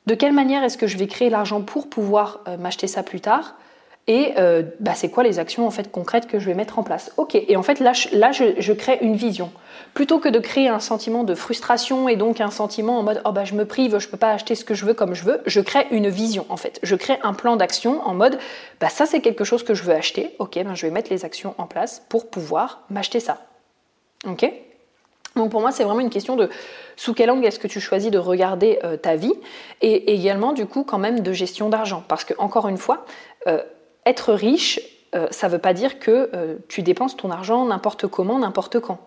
de quelle manière est-ce que je vais créer l'argent pour pouvoir euh, m'acheter ça plus tard et euh, bah, c'est quoi les actions en fait concrètes que je vais mettre en place? Ok, et en fait là, je, là je, crée une vision. Plutôt que de créer un sentiment de frustration et donc un sentiment en mode oh bah je me prive, je peux pas acheter ce que je veux comme je veux, je crée une vision en fait. Je crée un plan d'action en mode bah ça c'est quelque chose que je veux acheter, ok, ben je vais mettre les actions en place pour pouvoir m'acheter ça. Ok? Donc pour moi, c'est vraiment une question de sous quel angle est-ce que tu choisis de regarder euh, ta vie et également du coup quand même de gestion d'argent. Parce que encore une fois, euh, être riche, euh, ça ne veut pas dire que tu dépenses ton argent n'importe comment, n'importe quand.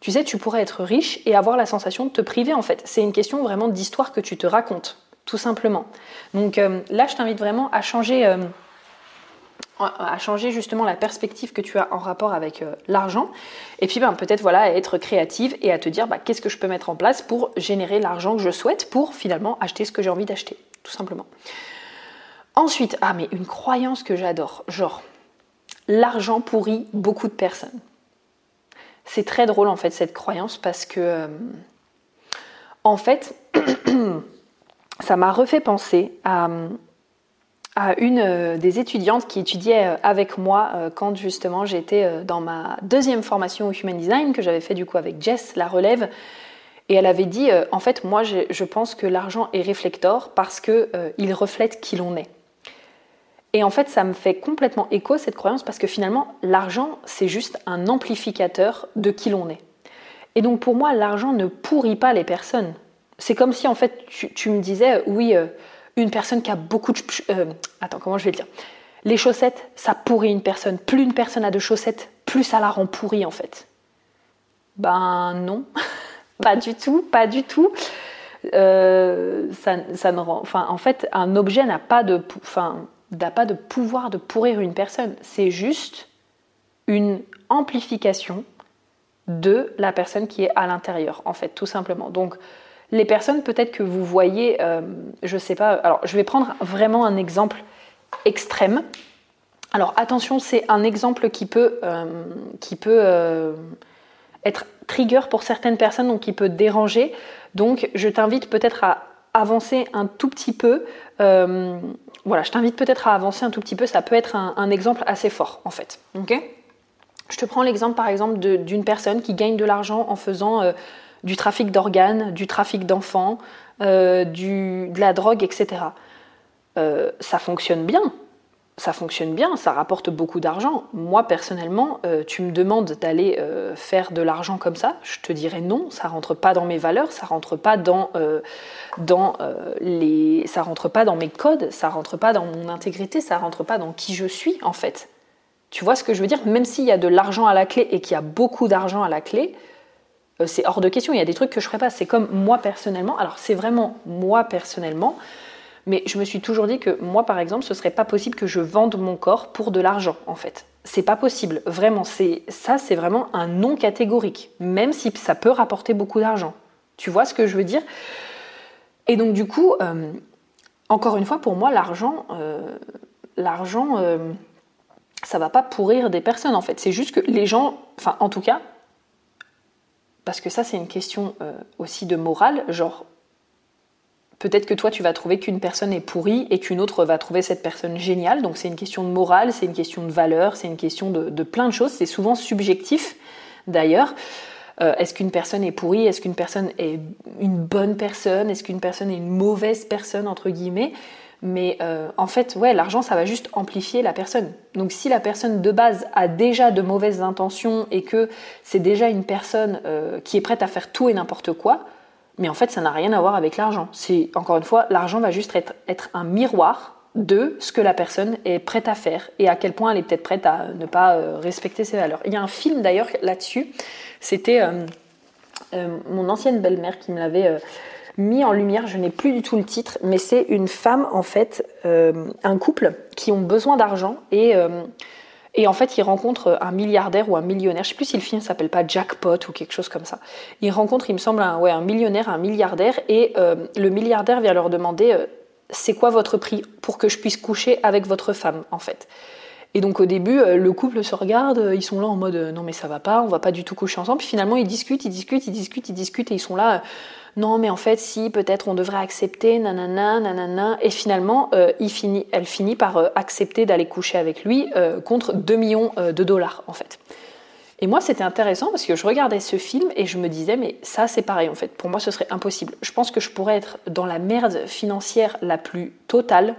Tu sais, tu pourrais être riche et avoir la sensation de te priver en fait. C'est une question vraiment d'histoire que tu te racontes, tout simplement. Donc là, je t'invite vraiment à changer à changer justement la perspective que tu as en rapport avec euh, l'argent. Et puis ben, peut-être voilà, à être créative et à te dire bah, qu'est-ce que je peux mettre en place pour générer l'argent que je souhaite pour finalement acheter ce que j'ai envie d'acheter, tout simplement. Ensuite, ah mais une croyance que j'adore, genre l'argent pourrit beaucoup de personnes. C'est très drôle en fait cette croyance parce que euh, en fait (clears throat) ça m'a refait penser à à une euh, des étudiantes qui étudiait euh, avec moi euh, quand justement j'étais dans ma deuxième formation au Human Design que j'avais fait du coup avec Jess, la relève. Et elle avait dit, en fait, moi je pense que l'argent est réflector parce qu'il reflète qui l'on est. Et en fait, ça me fait complètement écho cette croyance parce que finalement, l'argent, c'est juste un amplificateur de qui l'on est. Et donc pour moi, l'argent ne pourrit pas les personnes. C'est comme si en fait tu me disais, oui, une personne qui a beaucoup de... Euh, attends, comment je vais le dire? Les chaussettes, ça pourrit une personne. Plus une personne a de chaussettes, plus ça la rend pourrie en fait. Ben non, (laughs) pas du tout, pas du tout. Euh, ça, ça, rend, enfin, en fait, un objet n'a pas de, enfin, n'a pas de pouvoir de pourrir une personne. C'est juste une amplification de la personne qui est à l'intérieur, en fait, tout simplement. Donc, les personnes peut-être que vous voyez, euh, je ne sais pas, alors je vais prendre vraiment un exemple extrême. Alors attention, c'est un exemple qui peut, euh, euh, être trigger pour certaines personnes, donc qui peut déranger. Donc je t'invite peut-être à avancer un tout petit peu. voilà, je t'invite peut-être à avancer un tout petit peu. Ça peut être un, exemple assez fort en fait. Ok? Je te prends l'exemple par exemple d'une personne qui gagne de l'argent en faisant du trafic d'organes, du trafic d'enfants, euh, de la drogue, etc. Euh, ça fonctionne bien. Ça fonctionne bien, ça rapporte beaucoup d'argent. Moi, personnellement, euh, tu me demandes d'aller faire de l'argent comme ça, je te dirais non, ça rentre pas dans mes valeurs, ça rentre pas dans, les, ça rentre pas dans mes codes, ça rentre pas dans mon intégrité, ça rentre pas dans qui je suis en fait. Tu vois ce que je veux dire? Même s'il y a de l'argent à la clé et qu'il y a beaucoup d'argent à la clé, c'est hors de question. Il y a des trucs que je ferais pas. C'est comme moi personnellement. Alors c'est vraiment moi personnellement. Mais je me suis toujours dit que moi, par exemple, ce serait pas possible que je vende mon corps pour de l'argent, en fait. c'est pas possible. Vraiment, c'est ça, c'est vraiment un non catégorique, même si ça peut rapporter beaucoup d'argent. Tu vois ce que je veux dire? Et donc du coup, euh, encore une fois, pour moi, l'argent, euh, l'argent, euh, ça va pas pourrir des personnes en fait. C'est juste que les gens, enfin en tout cas, parce que ça c'est une question aussi de morale, genre Peut-être que toi, tu vas trouver qu'une personne est pourrie et qu'une autre va trouver cette personne géniale. Donc c'est une question de morale, c'est une question de valeur, c'est une question de, plein de choses. C'est souvent subjectif d'ailleurs. Euh, est-ce qu'une personne est pourrie? Est-ce qu'une personne est une bonne personne? Est-ce qu'une personne est une mauvaise personne, entre guillemets? Mais euh, en fait, ouais, l'argent, ça va juste amplifier la personne. Donc si la personne de base a déjà de mauvaises intentions et que c'est déjà une personne euh, qui est prête à faire tout et n'importe quoi, mais en fait, ça n'a rien à voir avec l'argent. Encore une fois, l'argent va juste être, un miroir de ce que la personne est prête à faire et à quel point elle est peut-être prête à ne pas euh, respecter ses valeurs. Il y a un film d'ailleurs là-dessus. C'était mon ancienne belle-mère qui me l'avait mis en lumière. Je n'ai plus du tout le titre, mais c'est une femme en fait, un couple qui ont besoin d'argent et et en fait, il rencontre un milliardaire ou un millionnaire. Je sais plus si le film s'appelle pas Jackpot ou quelque chose comme ça. Il rencontre, il me semble, un, ouais, un millionnaire, un milliardaire, et euh, le milliardaire vient leur demander euh, c'est quoi votre prix pour que je puisse coucher avec votre femme, en fait. Et donc au début, euh, le couple se regarde, ils sont là en mode non mais ça va pas, on va pas du tout coucher ensemble. Puis finalement, ils discutent, ils discutent, ils discutent, ils discutent, et ils sont là non mais en fait si peut-être on devrait accepter nanana nanana et finalement euh, il finit, elle finit par euh, accepter d'aller coucher avec lui euh, contre 2 millions de dollars en fait. Et moi c'était intéressant parce que je regardais ce film et je me disais mais ça c'est pareil en fait pour moi ce serait impossible. Je pense que je pourrais être dans la merde financière la plus totale.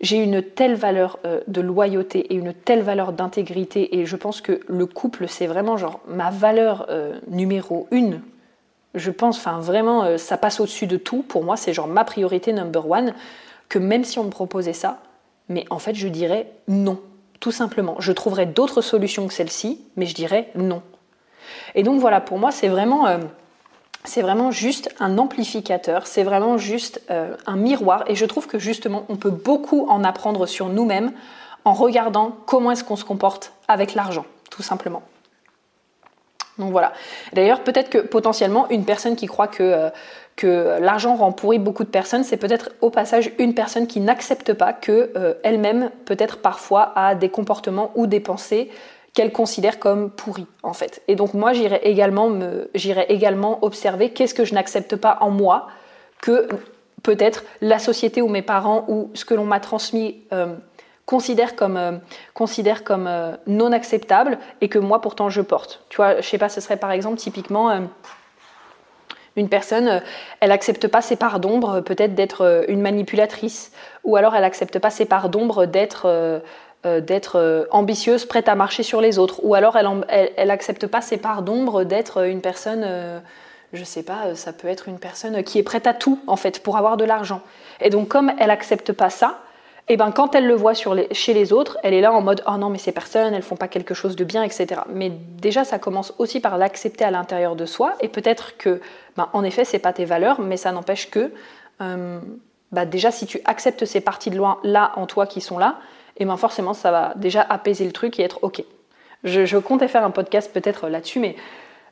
J'ai une telle valeur de loyauté et une telle valeur d'intégrité et je pense que le couple c'est vraiment genre ma valeur numéro une je pense, enfin vraiment, euh, ça passe au-dessus de tout. Pour moi, c'est genre ma priorité number one, que même si on me proposait ça, mais en fait, je dirais non, tout simplement. Je trouverais d'autres solutions que celle-ci, mais je dirais non. Et donc voilà, pour moi, c'est vraiment, euh, juste un amplificateur, c'est vraiment juste euh, un miroir. Et je trouve que justement, on peut beaucoup en apprendre sur nous-mêmes en regardant comment est-ce qu'on se comporte avec l'argent, tout simplement. Donc voilà. D'ailleurs, peut-être que potentiellement, une personne qui croit que, euh, que l'argent rend pourri beaucoup de personnes, c'est peut-être au passage une personne qui n'accepte pas que euh, elle-même, peut-être parfois, a des comportements ou des pensées qu'elle considère comme pourris, en fait. Et donc moi, j'irai également, me, également observer qu'est-ce que je n'accepte pas en moi que peut-être la société ou mes parents ou ce que l'on m'a transmis euh, considère comme, euh, considère comme euh, non acceptable et que moi pourtant je porte. Tu vois, je sais pas, ce serait par exemple typiquement euh, une personne, elle accepte pas ses parts d'ombre peut-être d'être une manipulatrice ou alors elle accepte pas ses parts d'ombre d'être d'être ambitieuse, prête à marcher sur les autres ou alors elle, elle, elle accepte pas ses parts d'ombre d'être une personne je sais pas, ça peut être une personne qui est prête à tout en fait pour avoir de l'argent. Et donc comme elle accepte pas ça, et ben quand elle le voit chez les autres, elle est là en mode oh non mais ces personnes elles font pas quelque chose de bien etc. Mais déjà ça commence aussi par l'accepter à l'intérieur de soi et peut-être que ben, en effet c'est pas tes valeurs mais ça n'empêche que euh, bah, déjà si tu acceptes ces parties de loin là en toi qui sont là, et ben forcément ça va déjà apaiser le truc et être ok. Je, je comptais faire un podcast peut-être là-dessus mais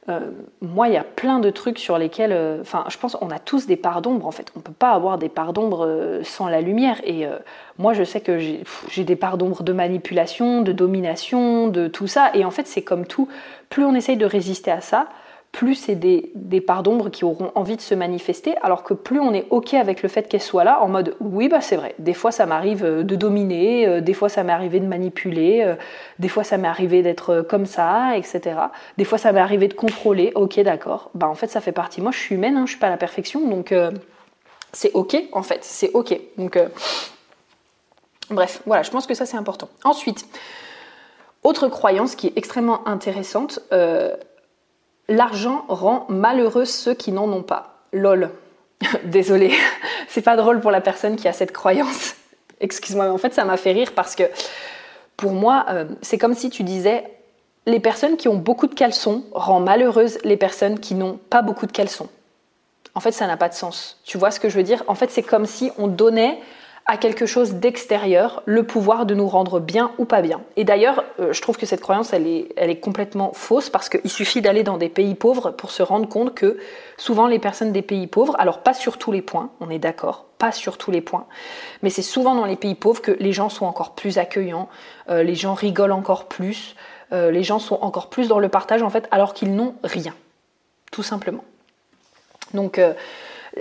euh, moi, il y a plein de trucs sur lesquels, euh, enfin, je pense qu'on a tous des parts d'ombre en fait. On peut pas avoir des parts d'ombre euh, sans la lumière. Et moi, je sais que j'ai des parts d'ombre de manipulation, de domination, de tout ça. Et en fait, c'est comme tout. Plus on essaye de résister à ça, plus c'est des, parts d'ombre qui auront envie de se manifester, alors que plus on est OK avec le fait qu'elles soient là, en mode oui, bah c'est vrai, des fois ça m'arrive euh, de dominer, euh, des fois ça m'est arrivé de manipuler, euh, des fois ça m'est arrivé d'être comme ça, etc. Des fois ça m'est arrivé de contrôler, ok, d'accord, bah en fait ça fait partie. Moi je suis humaine, hein, je suis pas la perfection, donc c'est OK en fait, c'est OK. Donc bref, voilà, je pense que ça c'est important. Ensuite, autre croyance qui est extrêmement intéressante, L'argent rend malheureux ceux qui n'en ont pas. Lol. (laughs) Désolée, (laughs) c'est pas drôle pour la personne qui a cette croyance. (laughs) Excuse-moi, mais en fait ça m'a fait rire parce que pour moi, euh, c'est comme si tu disais les personnes qui ont beaucoup de caleçons rendent malheureuses les personnes qui n'ont pas beaucoup de caleçons. En fait, ça n'a pas de sens. Tu vois ce que je veux dire? En fait, c'est comme si on donnait à quelque chose d'extérieur le pouvoir de nous rendre bien ou pas bien. Et d'ailleurs, euh, je trouve que cette croyance, elle est, elle est complètement fausse parce qu'il suffit d'aller dans des pays pauvres pour se rendre compte que souvent les personnes des pays pauvres, alors pas sur tous les points, on est d'accord, pas sur tous les points, mais c'est souvent dans les pays pauvres que les gens sont encore plus accueillants, euh, les gens rigolent encore plus, euh, les gens sont encore plus dans le partage en fait, alors qu'ils n'ont rien, tout simplement. Donc,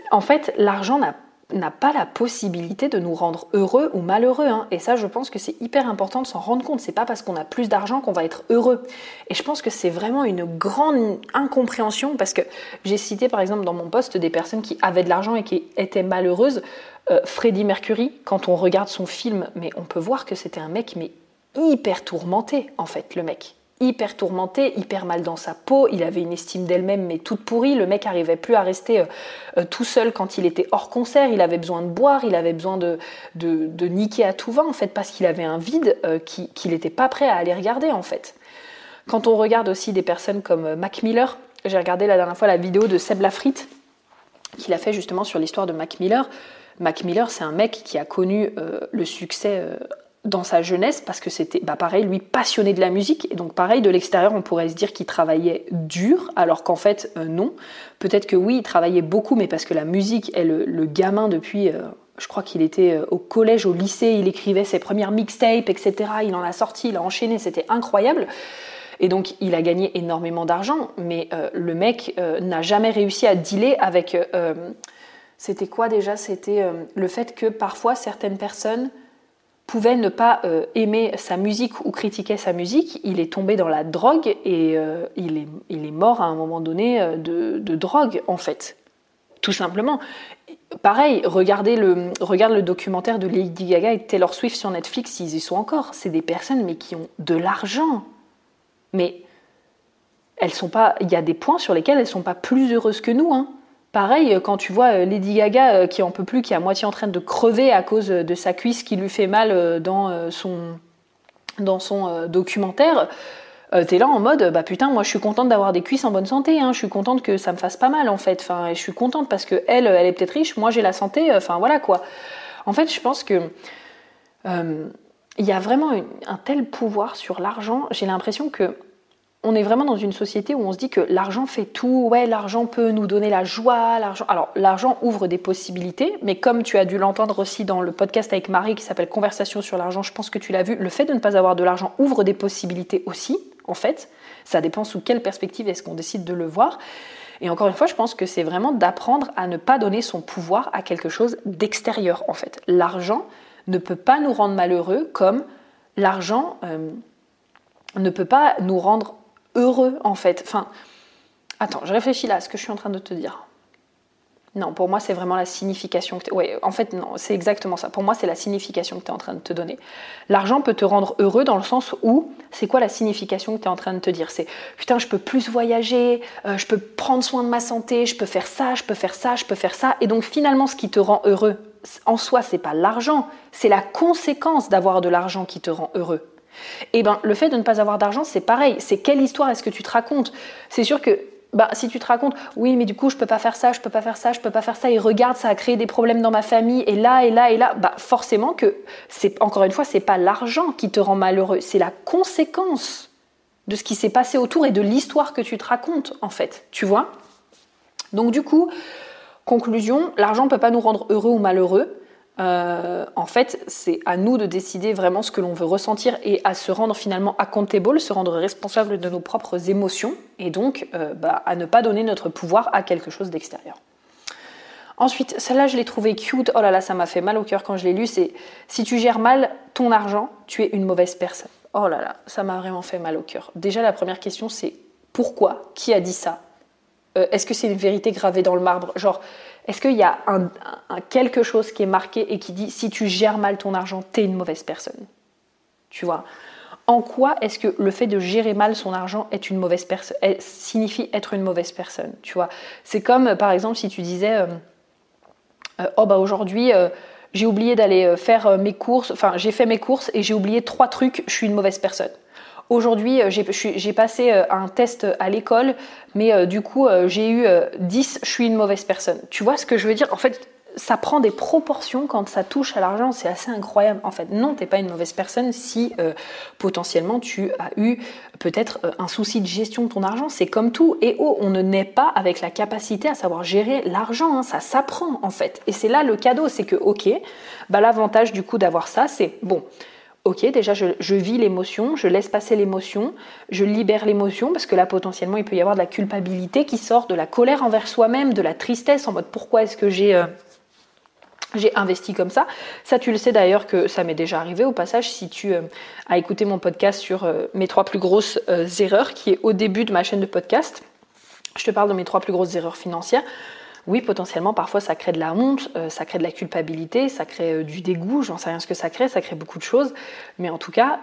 en fait, l'argent n'a n'a pas la possibilité de nous rendre heureux ou malheureux. Hein. Et ça, je pense que c'est hyper important de s'en rendre compte. C'est pas parce qu'on a plus d'argent qu'on va être heureux. Et je pense que c'est vraiment une grande incompréhension parce que j'ai cité par exemple dans mon poste des personnes qui avaient de l'argent et qui étaient malheureuses. Euh, Freddie Mercury, quand on regarde son film, mais on peut voir que c'était un mec mais hyper tourmenté en fait, le mec hyper tourmenté, hyper mal dans sa peau, il avait une estime d'elle-même mais toute pourrie, le mec arrivait plus à rester euh, euh, tout seul quand il était hors concert, il avait besoin de boire, il avait besoin de, niquer à tout va en fait parce qu'il avait un vide euh, qu'il n'était pas prêt à aller regarder en fait. Quand on regarde aussi des personnes comme Mac Miller, j'ai regardé la dernière fois la vidéo de Seb Lafrite qu'il a fait justement sur l'histoire de Mac Miller. Mac Miller, c'est un mec qui a connu le succès dans sa jeunesse parce que c'était bah pareil lui passionné de la musique et donc pareil de l'extérieur on pourrait se dire qu'il travaillait dur alors qu'en fait euh, non. Peut-être que oui il travaillait beaucoup mais parce que la musique est le, gamin depuis euh, je crois qu'il était euh, au collège au lycée il écrivait ses premières mixtapes etc il en a sorti il a enchaîné c'était incroyable. Et donc il a gagné énormément d'argent mais le mec n'a jamais réussi à dealer avec c'était quoi déjà? C'était le fait que parfois certaines personnes pouvait ne pas euh, aimer sa musique ou critiquer sa musique, il est tombé dans la drogue et euh, il, est, il, est, mort à un moment donné euh, de, drogue en fait. Tout simplement. Pareil, regardez le, regarde le documentaire de Lady Gaga et Taylor Swift sur Netflix, ils y sont encore. C'est des personnes mais qui ont de l'argent. Mais elles sont pas. Il y a des points sur lesquels elles sont pas plus heureuses que nous. Hein. Pareil, quand tu vois euh, Lady Gaga euh, qui en peut plus, qui est à moitié en train de crever à cause de sa cuisse qui lui fait mal euh, dans son, documentaire, t'es là en mode bah putain moi je suis contente d'avoir des cuisses en bonne santé, hein. je suis contente que ça me fasse pas mal en fait, enfin je suis contente parce que elle elle est peut-être riche, moi j'ai la santé, enfin voilà quoi. En fait je pense que il y a vraiment un tel pouvoir sur l'argent, j'ai l'impression que on est vraiment dans une société où on se dit que l'argent fait tout, ouais, l'argent peut nous donner la joie, l'argent. Alors, l'argent ouvre des possibilités, mais comme tu as dû l'entendre aussi dans le podcast avec Marie qui s'appelle Conversation sur l'argent, je pense que tu l'as vu, le fait de ne pas avoir de l'argent ouvre des possibilités aussi, en fait. Ça dépend sous quelle perspective est-ce qu'on décide de le voir. Et encore une fois, je pense que c'est vraiment d'apprendre à ne pas donner son pouvoir à quelque chose d'extérieur, en fait. L'argent ne peut pas nous rendre malheureux comme l'argent euh, ne peut pas nous rendre heureux en fait. Enfin, attends, je réfléchis là à ce que je suis en train de te dire. Non, pour moi, c'est vraiment la signification que tu... Ouais, en fait, non, c'est exactement ça. Pour moi, c'est la signification que tu es en train de te donner. L'argent peut te rendre heureux dans le sens où, c'est quoi la signification que tu es en train de te dire? C'est, putain, je peux plus voyager, euh, je peux prendre soin de ma santé, je peux faire ça, je peux faire ça, je peux faire ça. Et donc, finalement, ce qui te rend heureux, en soi, c'est pas l'argent, c'est la conséquence d'avoir de l'argent qui te rend heureux. Et eh ben, le fait de ne pas avoir d'argent, c'est pareil. C'est quelle histoire est-ce que tu te racontes? C'est sûr que bah, si tu te racontes, oui, mais du coup, je peux pas faire ça, je peux pas faire ça, je peux pas faire ça, et regarde, ça a créé des problèmes dans ma famille, et là, et là, et là, bah, forcément que, c'est encore une fois, c'est pas l'argent qui te rend malheureux, c'est la conséquence de ce qui s'est passé autour et de l'histoire que tu te racontes, en fait, tu vois? Donc, du coup, conclusion, l'argent peut pas nous rendre heureux ou malheureux, euh, en fait, c'est à nous de décider vraiment ce que l'on veut ressentir et à se rendre finalement accountable, se rendre responsable de nos propres émotions et donc euh, bah, à ne pas donner notre pouvoir à quelque chose d'extérieur. Ensuite, celle-là, je l'ai trouvée cute. Oh là là, ça m'a fait mal au cœur quand je l'ai lu. C'est si tu gères mal ton argent, tu es une mauvaise personne. Oh là là, ça m'a vraiment fait mal au cœur. Déjà, la première question, c'est pourquoi? Qui a dit ça? Euh, Est-ce que c'est une vérité gravée dans le marbre? Est-ce qu'il y a quelque chose qui est marqué et qui dit si tu gères mal ton argent, t'es une mauvaise personne? Tu vois? En quoi est-ce que le fait de gérer mal son argent est une mauvaise personne signifie être une mauvaise personne? Tu vois? C'est comme par exemple si tu disais euh, euh, oh bah aujourd'hui j'ai oublié d'aller faire mes courses, enfin j'ai fait mes courses et j'ai oublié trois trucs, je suis une mauvaise personne. Aujourd'hui, euh, j'ai passé euh, un test à l'école, mais euh, du coup, j'ai eu 10, je suis une mauvaise personne. Tu vois ce que je veux dire? En fait, ça prend des proportions quand ça touche à l'argent, c'est assez incroyable en fait. Non, t'es pas une mauvaise personne si euh, potentiellement tu as eu peut-être euh, un souci de gestion de ton argent. C'est comme tout. Et oh, on ne naît pas avec la capacité à savoir gérer l'argent. Hein. Ça s'apprend en fait. Et c'est là le cadeau, c'est que ok, bah l'avantage du coup d'avoir ça, c'est bon. Ok, déjà je, je vis l'émotion, je laisse passer l'émotion, je libère l'émotion parce que là potentiellement il peut y avoir de la culpabilité qui sort, de la colère envers soi-même, de la tristesse en mode pourquoi est-ce que j'ai euh, investi comme ça. Ça, tu le sais d'ailleurs que ça m'est déjà arrivé au passage si tu euh, as écouté mon podcast sur euh, mes trois plus grosses erreurs, qui est au début de ma chaîne de podcast. Je te parle de mes trois plus grosses erreurs financières. Oui, potentiellement, parfois ça crée de la honte, ça crée de la culpabilité, ça crée du dégoût, j'en sais rien ce que ça crée, ça crée beaucoup de choses. Mais en tout cas,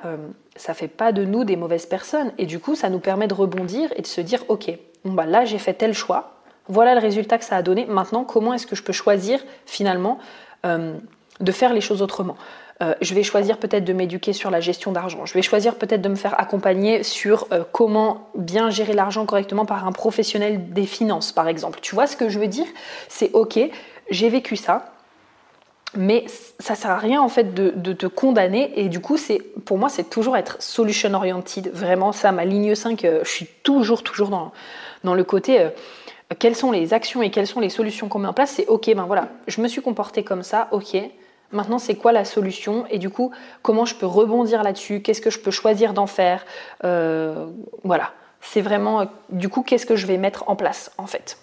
ça fait pas de nous des mauvaises personnes. Et du coup, ça nous permet de rebondir et de se dire, ok, bon bah là j'ai fait tel choix, voilà le résultat que ça a donné. Maintenant, comment est-ce que je peux choisir finalement euh, de faire les choses autrement? Euh, je vais choisir peut-être de m'éduquer sur la gestion d'argent. Je vais choisir peut-être de me faire accompagner sur euh, comment bien gérer l'argent correctement par un professionnel des finances, par exemple. Tu vois ce que je veux dire? C'est ok, j'ai vécu ça, mais ça sert à rien en fait de, te condamner. Et du coup, c'est pour moi, c'est toujours être solution oriented. Vraiment, ça, ma ligne 5, je suis toujours, toujours dans, dans le côté quelles sont les actions et quelles sont les solutions qu'on met en place, c'est ok, ben voilà, je me suis comporté comme ça, ok. Maintenant, c'est quoi la solution Et du coup, comment je peux rebondir là-dessus? Qu'est-ce que je peux choisir d'en faire? Euh, Voilà, c'est vraiment, du coup, qu'est-ce que je vais mettre en place en fait?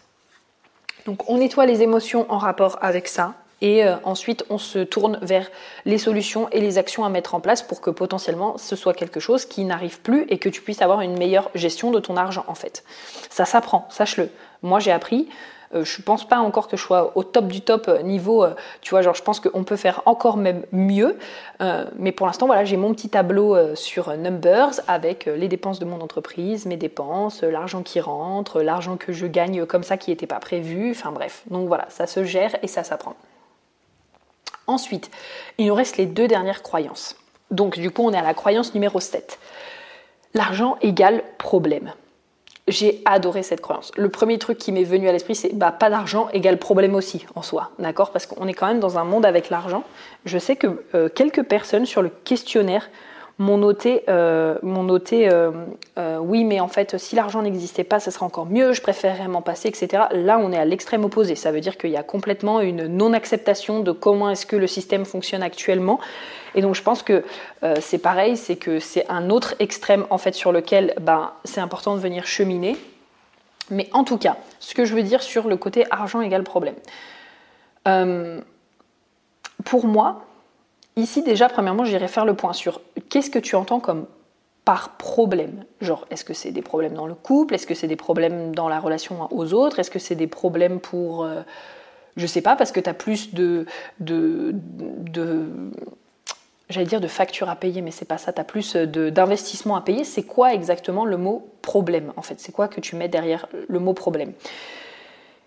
Donc, on nettoie les émotions en rapport avec ça. Et euh, ensuite, on se tourne vers les solutions et les actions à mettre en place pour que potentiellement ce soit quelque chose qui n'arrive plus et que tu puisses avoir une meilleure gestion de ton argent en fait. Ça s'apprend, sache-le. Moi, j'ai appris. Euh, je pense pas encore que je sois au top du top euh, niveau. Euh, tu vois, genre, je pense qu'on peut faire encore même mieux. mais pour l'instant, voilà, j'ai mon petit tableau sur Numbers avec les dépenses de mon entreprise, mes dépenses, l'argent qui rentre, l'argent que je gagne comme ça qui n'était pas prévu. Enfin bref. Donc voilà, ça se gère et ça s'apprend. Ensuite, il nous reste les deux dernières croyances. Donc du coup, on est à la croyance numéro 7. L'argent égale problème j'ai adoré cette croyance. Le premier truc qui m'est venu à l'esprit, c'est bah, pas d'argent égale problème aussi en soi, d'accord? Parce qu'on est quand même dans un monde avec l'argent. Je sais que euh, quelques personnes sur le questionnaire m'ont noté, euh, noté euh, euh, oui, mais en fait, si l'argent n'existait pas, ça serait encore mieux, je préférerais m'en passer, etc. Là, on est à l'extrême opposé. Ça veut dire qu'il y a complètement une non-acceptation de comment est-ce que le système fonctionne actuellement. Et donc, je pense que c'est pareil, c'est que c'est un autre extrême, en fait, sur lequel ben, c'est important de venir cheminer. Mais en tout cas, ce que je veux dire sur le côté argent égale problème. pour moi, Ici, déjà, premièrement, j'irai faire le point sur qu'est-ce que tu entends comme par problème Genre, est-ce que c'est des problèmes dans le couple? Est-ce que c'est des problèmes dans la relation aux autres? Est-ce que c'est des problèmes pour. Euh, je sais pas, parce que tu as plus de, de J'allais dire de factures à payer, mais c'est pas ça. Tu as plus d'investissements à payer. C'est quoi exactement le mot problème En fait, c'est quoi que tu mets derrière le mot problème?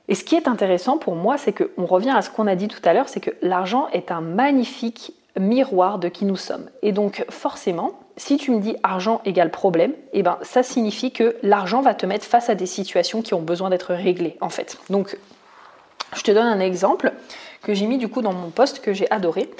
Et ce qui est intéressant pour moi, c'est qu'on revient à ce qu'on a dit tout à l'heure, c'est que l'argent est un magnifique miroir de qui nous sommes. Et donc forcément, si tu me dis argent égale problème, eh ben ça signifie que l'argent va te mettre face à des situations qui ont besoin d'être réglées en fait. Donc je te donne un exemple que j'ai mis du coup dans mon poste que j'ai adoré.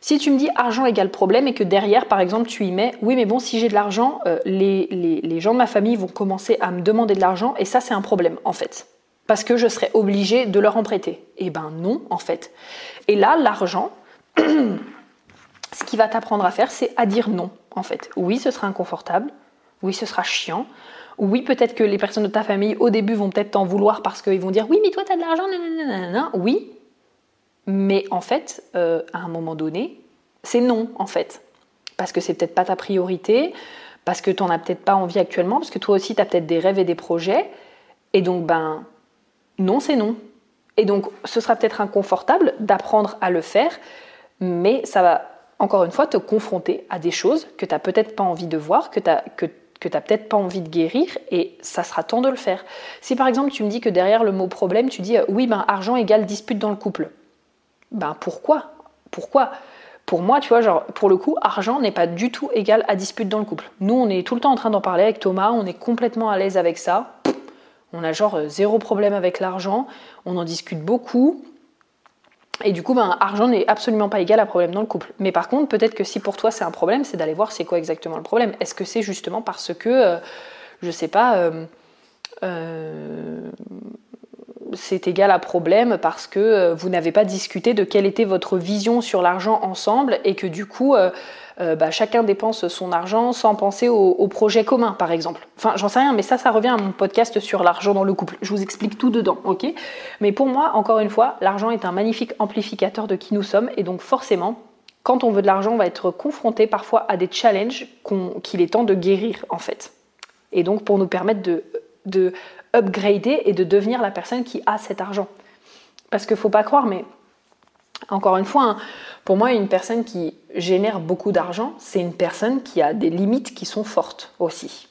Si tu me dis argent égale problème et que derrière, par exemple, tu y mets oui, mais bon, si j'ai de l'argent, euh, les, les, gens de ma famille vont commencer à me demander de l'argent et ça, c'est un problème en fait. Parce que je serais obligée de leur en prêter. Eh ben non, en fait. Et là, l'argent, (clears throat) ce qui va t'apprendre à faire, c'est à dire non, en fait. Oui, ce sera inconfortable. Oui, ce sera chiant. Oui, peut-être que les personnes de ta famille, au début, vont peut-être t'en vouloir parce qu'ils vont dire Oui, mais toi, tu as de l'argent, nanana. Oui. Mais en fait, euh, à un moment donné, c'est non, en fait. Parce que c'est peut-être pas ta priorité, parce que tu n'en as peut-être pas envie actuellement, parce que toi aussi, tu peut-être des rêves et des projets. Et donc, ben, non, c'est non. Et donc, ce sera peut-être inconfortable d'apprendre à le faire, mais ça va encore une fois, te confronter à des choses que tu n'as peut-être pas envie de voir, que tu peut-être pas envie de guérir, et ça sera temps de le faire. Si par exemple tu me dis que derrière le mot problème, tu dis euh, oui, ben argent égale dispute dans le couple, ben pourquoi? Pourquoi? Pour moi, tu vois, genre, pour le coup, argent n'est pas du tout égal à dispute dans le couple. Nous, on est tout le temps en train d'en parler avec Thomas, on est complètement à l'aise avec ça. On a genre euh, zéro problème avec l'argent, on en discute beaucoup. Et du coup, ben, argent n'est absolument pas égal à problème dans le couple. Mais par contre, peut-être que si pour toi c'est un problème, c'est d'aller voir c'est quoi exactement le problème. Est-ce que c'est justement parce que, euh, je sais pas, euh, euh, c'est égal à problème parce que vous n'avez pas discuté de quelle était votre vision sur l'argent ensemble et que du coup, euh, bah, chacun dépense son argent sans penser au, projet commun, par exemple. Enfin, j'en sais rien, mais ça, ça revient à mon podcast sur l'argent dans le couple. Je vous explique tout dedans, ok? Mais pour moi, encore une fois, l'argent est un magnifique amplificateur de qui nous sommes, et donc forcément, quand on veut de l'argent, on va être confronté parfois à des challenges qu'il est temps de guérir, en fait. Et donc, pour nous permettre de upgrader et de devenir la personne qui a cet argent. Parce qu'il ne faut pas croire, mais encore une fois, hein, pour moi, une personne qui génère beaucoup d'argent, c'est une personne qui a des limites qui sont fortes aussi.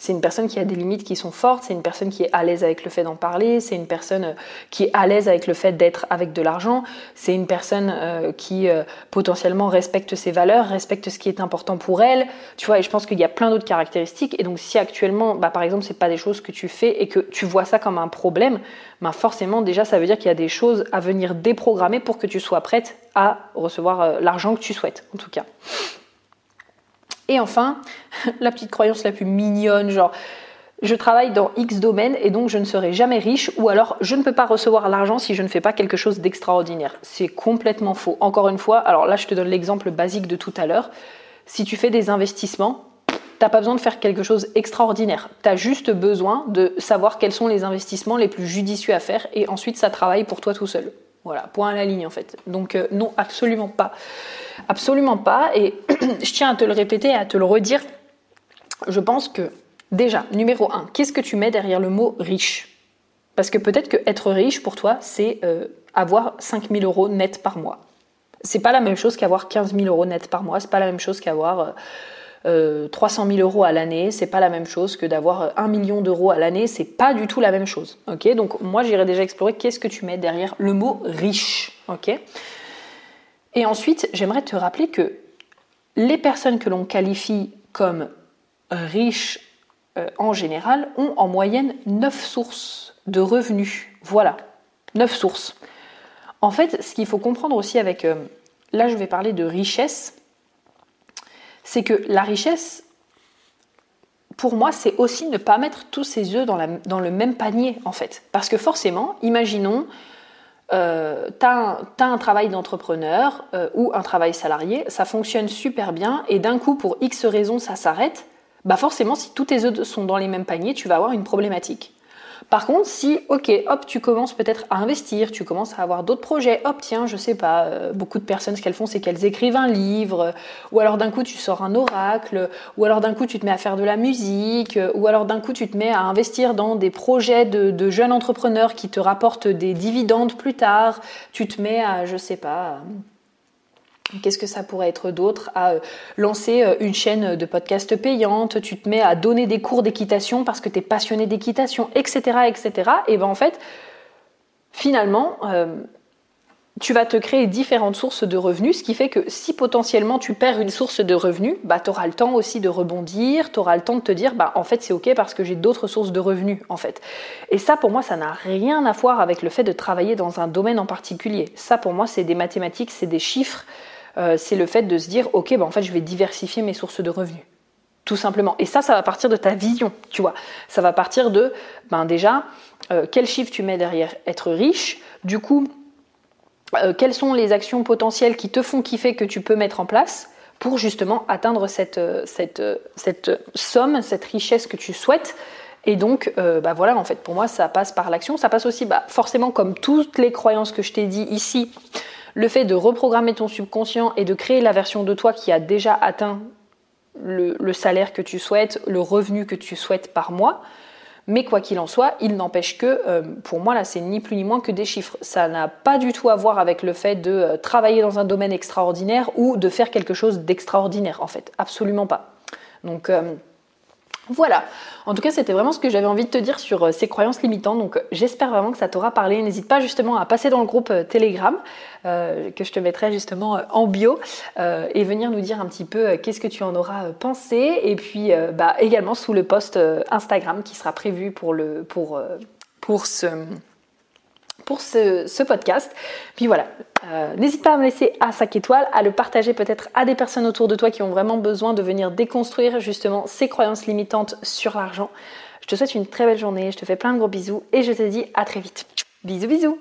C'est une personne qui a des limites qui sont fortes, c'est une personne qui est à l'aise avec le fait d'en parler, c'est une personne euh, qui est à l'aise avec le fait d'être avec de l'argent, c'est une personne euh, qui euh, potentiellement respecte ses valeurs, respecte ce qui est important pour elle, tu vois, et je pense qu'il y a plein d'autres caractéristiques, et donc si actuellement, bah, par exemple, c'est pas des choses que tu fais et que tu vois ça comme un problème, bah, forcément déjà ça veut dire qu'il y a des choses à venir déprogrammer pour que tu sois prête à recevoir l'argent que tu souhaites, en tout cas. Et enfin, (laughs) la petite croyance la plus mignonne, genre je travaille dans X domaine et donc je ne serai jamais riche ou alors je ne peux pas recevoir l'argent si je ne fais pas quelque chose d'extraordinaire. C'est complètement faux. Encore une fois, alors là je te donne l'exemple basique de tout à l'heure. Si tu fais des investissements, t'as pas besoin de faire quelque chose d'extraordinaire. Tu as juste besoin de savoir quels sont les investissements les plus judicieux à faire et ensuite ça travaille pour toi tout seul. Voilà, point à la ligne en fait. Donc euh, non, absolument pas. Absolument pas. Et (clears throat) je tiens à te le répéter et à te le redire. Je pense que déjà, numéro un, qu'est-ce que tu mets derrière le mot riche? Parce que peut-être que être riche pour toi, c'est euh, avoir 5000 euros net par mois. C'est pas la même chose qu'avoir 15 000 euros net par mois. C'est pas la même chose qu'avoir euh, 300 euh, 000 euros à l'année, c'est pas la même chose que d'avoir 1 million d'euros à l'année, c'est pas du tout la même chose. Ok, donc moi j'irai déjà explorer qu'est-ce que tu mets derrière le mot riche. Ok, et ensuite j'aimerais te rappeler que les personnes que l'on qualifie comme riches euh, en général ont en moyenne 9 sources de revenus. Voilà, 9 sources. En fait, ce qu'il faut comprendre aussi avec, euh, là je vais parler de richesse, c'est que la richesse, pour moi, c'est aussi ne pas mettre tous ses œufs dans, le même panier, en fait. Parce que forcément, imaginons, euh, tu as, un travail d'entrepreneur euh, ou un travail salarié, ça fonctionne super bien, et d'un coup, pour X raisons, ça s'arrête, bah forcément, si tous tes œufs sont dans les mêmes paniers, tu vas avoir une problématique. Par contre, si, ok, hop, tu commences peut-être à investir, tu commences à avoir d'autres projets, hop, tiens, je sais pas, euh, beaucoup de personnes, ce qu'elles font, c'est qu'elles écrivent un livre, ou alors d'un coup, tu sors un oracle, ou alors d'un coup, tu te mets à faire de la musique, ou alors d'un coup, tu te mets à investir dans des projets de, de jeunes entrepreneurs qui te rapportent des dividendes plus tard, tu te mets à, je sais pas, Qu'est-ce que ça pourrait être d'autre À euh, lancer euh, une chaîne de podcast payante, tu te mets à donner des cours d'équitation parce que tu es passionné d'équitation, etc., etc. Et ben en fait, finalement, euh, tu vas te créer différentes sources de revenus, ce qui fait que si potentiellement tu perds une source de revenus, bah, tu auras le temps aussi de rebondir, tu auras le temps de te dire, bah, en fait c'est ok parce que j'ai d'autres sources de revenus en fait. Et ça pour moi, ça n'a rien à voir avec le fait de travailler dans un domaine en particulier. Ça pour moi, c'est des mathématiques, c'est des chiffres. Euh, c'est le fait de se dire, ok, ben en fait, je vais diversifier mes sources de revenus. Tout simplement. Et ça, ça va partir de ta vision, tu vois. Ça va partir de, ben déjà, euh, quel chiffre tu mets derrière être riche. Du coup, euh, quelles sont les actions potentielles qui te font kiffer que tu peux mettre en place pour justement atteindre cette, cette, cette somme, cette richesse que tu souhaites. Et donc, bah voilà, en fait, pour moi, ça passe par l'action. Ça passe aussi, bah, forcément, comme toutes les croyances que je t'ai dit ici, le fait de reprogrammer ton subconscient et de créer la version de toi qui a déjà atteint le, salaire que tu souhaites, le revenu que tu souhaites par mois. Mais quoi qu'il en soit, il n'empêche que, euh, pour moi, là, c'est ni plus ni moins que des chiffres. Ça n'a pas du tout à voir avec le fait de euh, travailler dans un domaine extraordinaire ou de faire quelque chose d'extraordinaire, en fait. Absolument pas. Donc, euh, voilà, en tout cas c'était vraiment ce que j'avais envie de te dire sur euh, ces croyances limitantes, donc euh, j'espère vraiment que ça t'aura parlé. N'hésite pas justement à passer dans le groupe euh, Telegram que je te mettrai justement en bio et venir nous dire un petit peu qu'est-ce que tu en auras pensé. Et puis bah, également sous le post Instagram qui sera prévu pour, le, pour, pour ce pour ce, podcast. Puis voilà, euh, n'hésite pas à me laisser à 5 étoiles, à le partager peut-être à des personnes autour de toi qui ont vraiment besoin de venir déconstruire justement ces croyances limitantes sur l'argent. Je te souhaite une très belle journée, je te fais plein de gros bisous et je te dis à très vite. Bisous bisous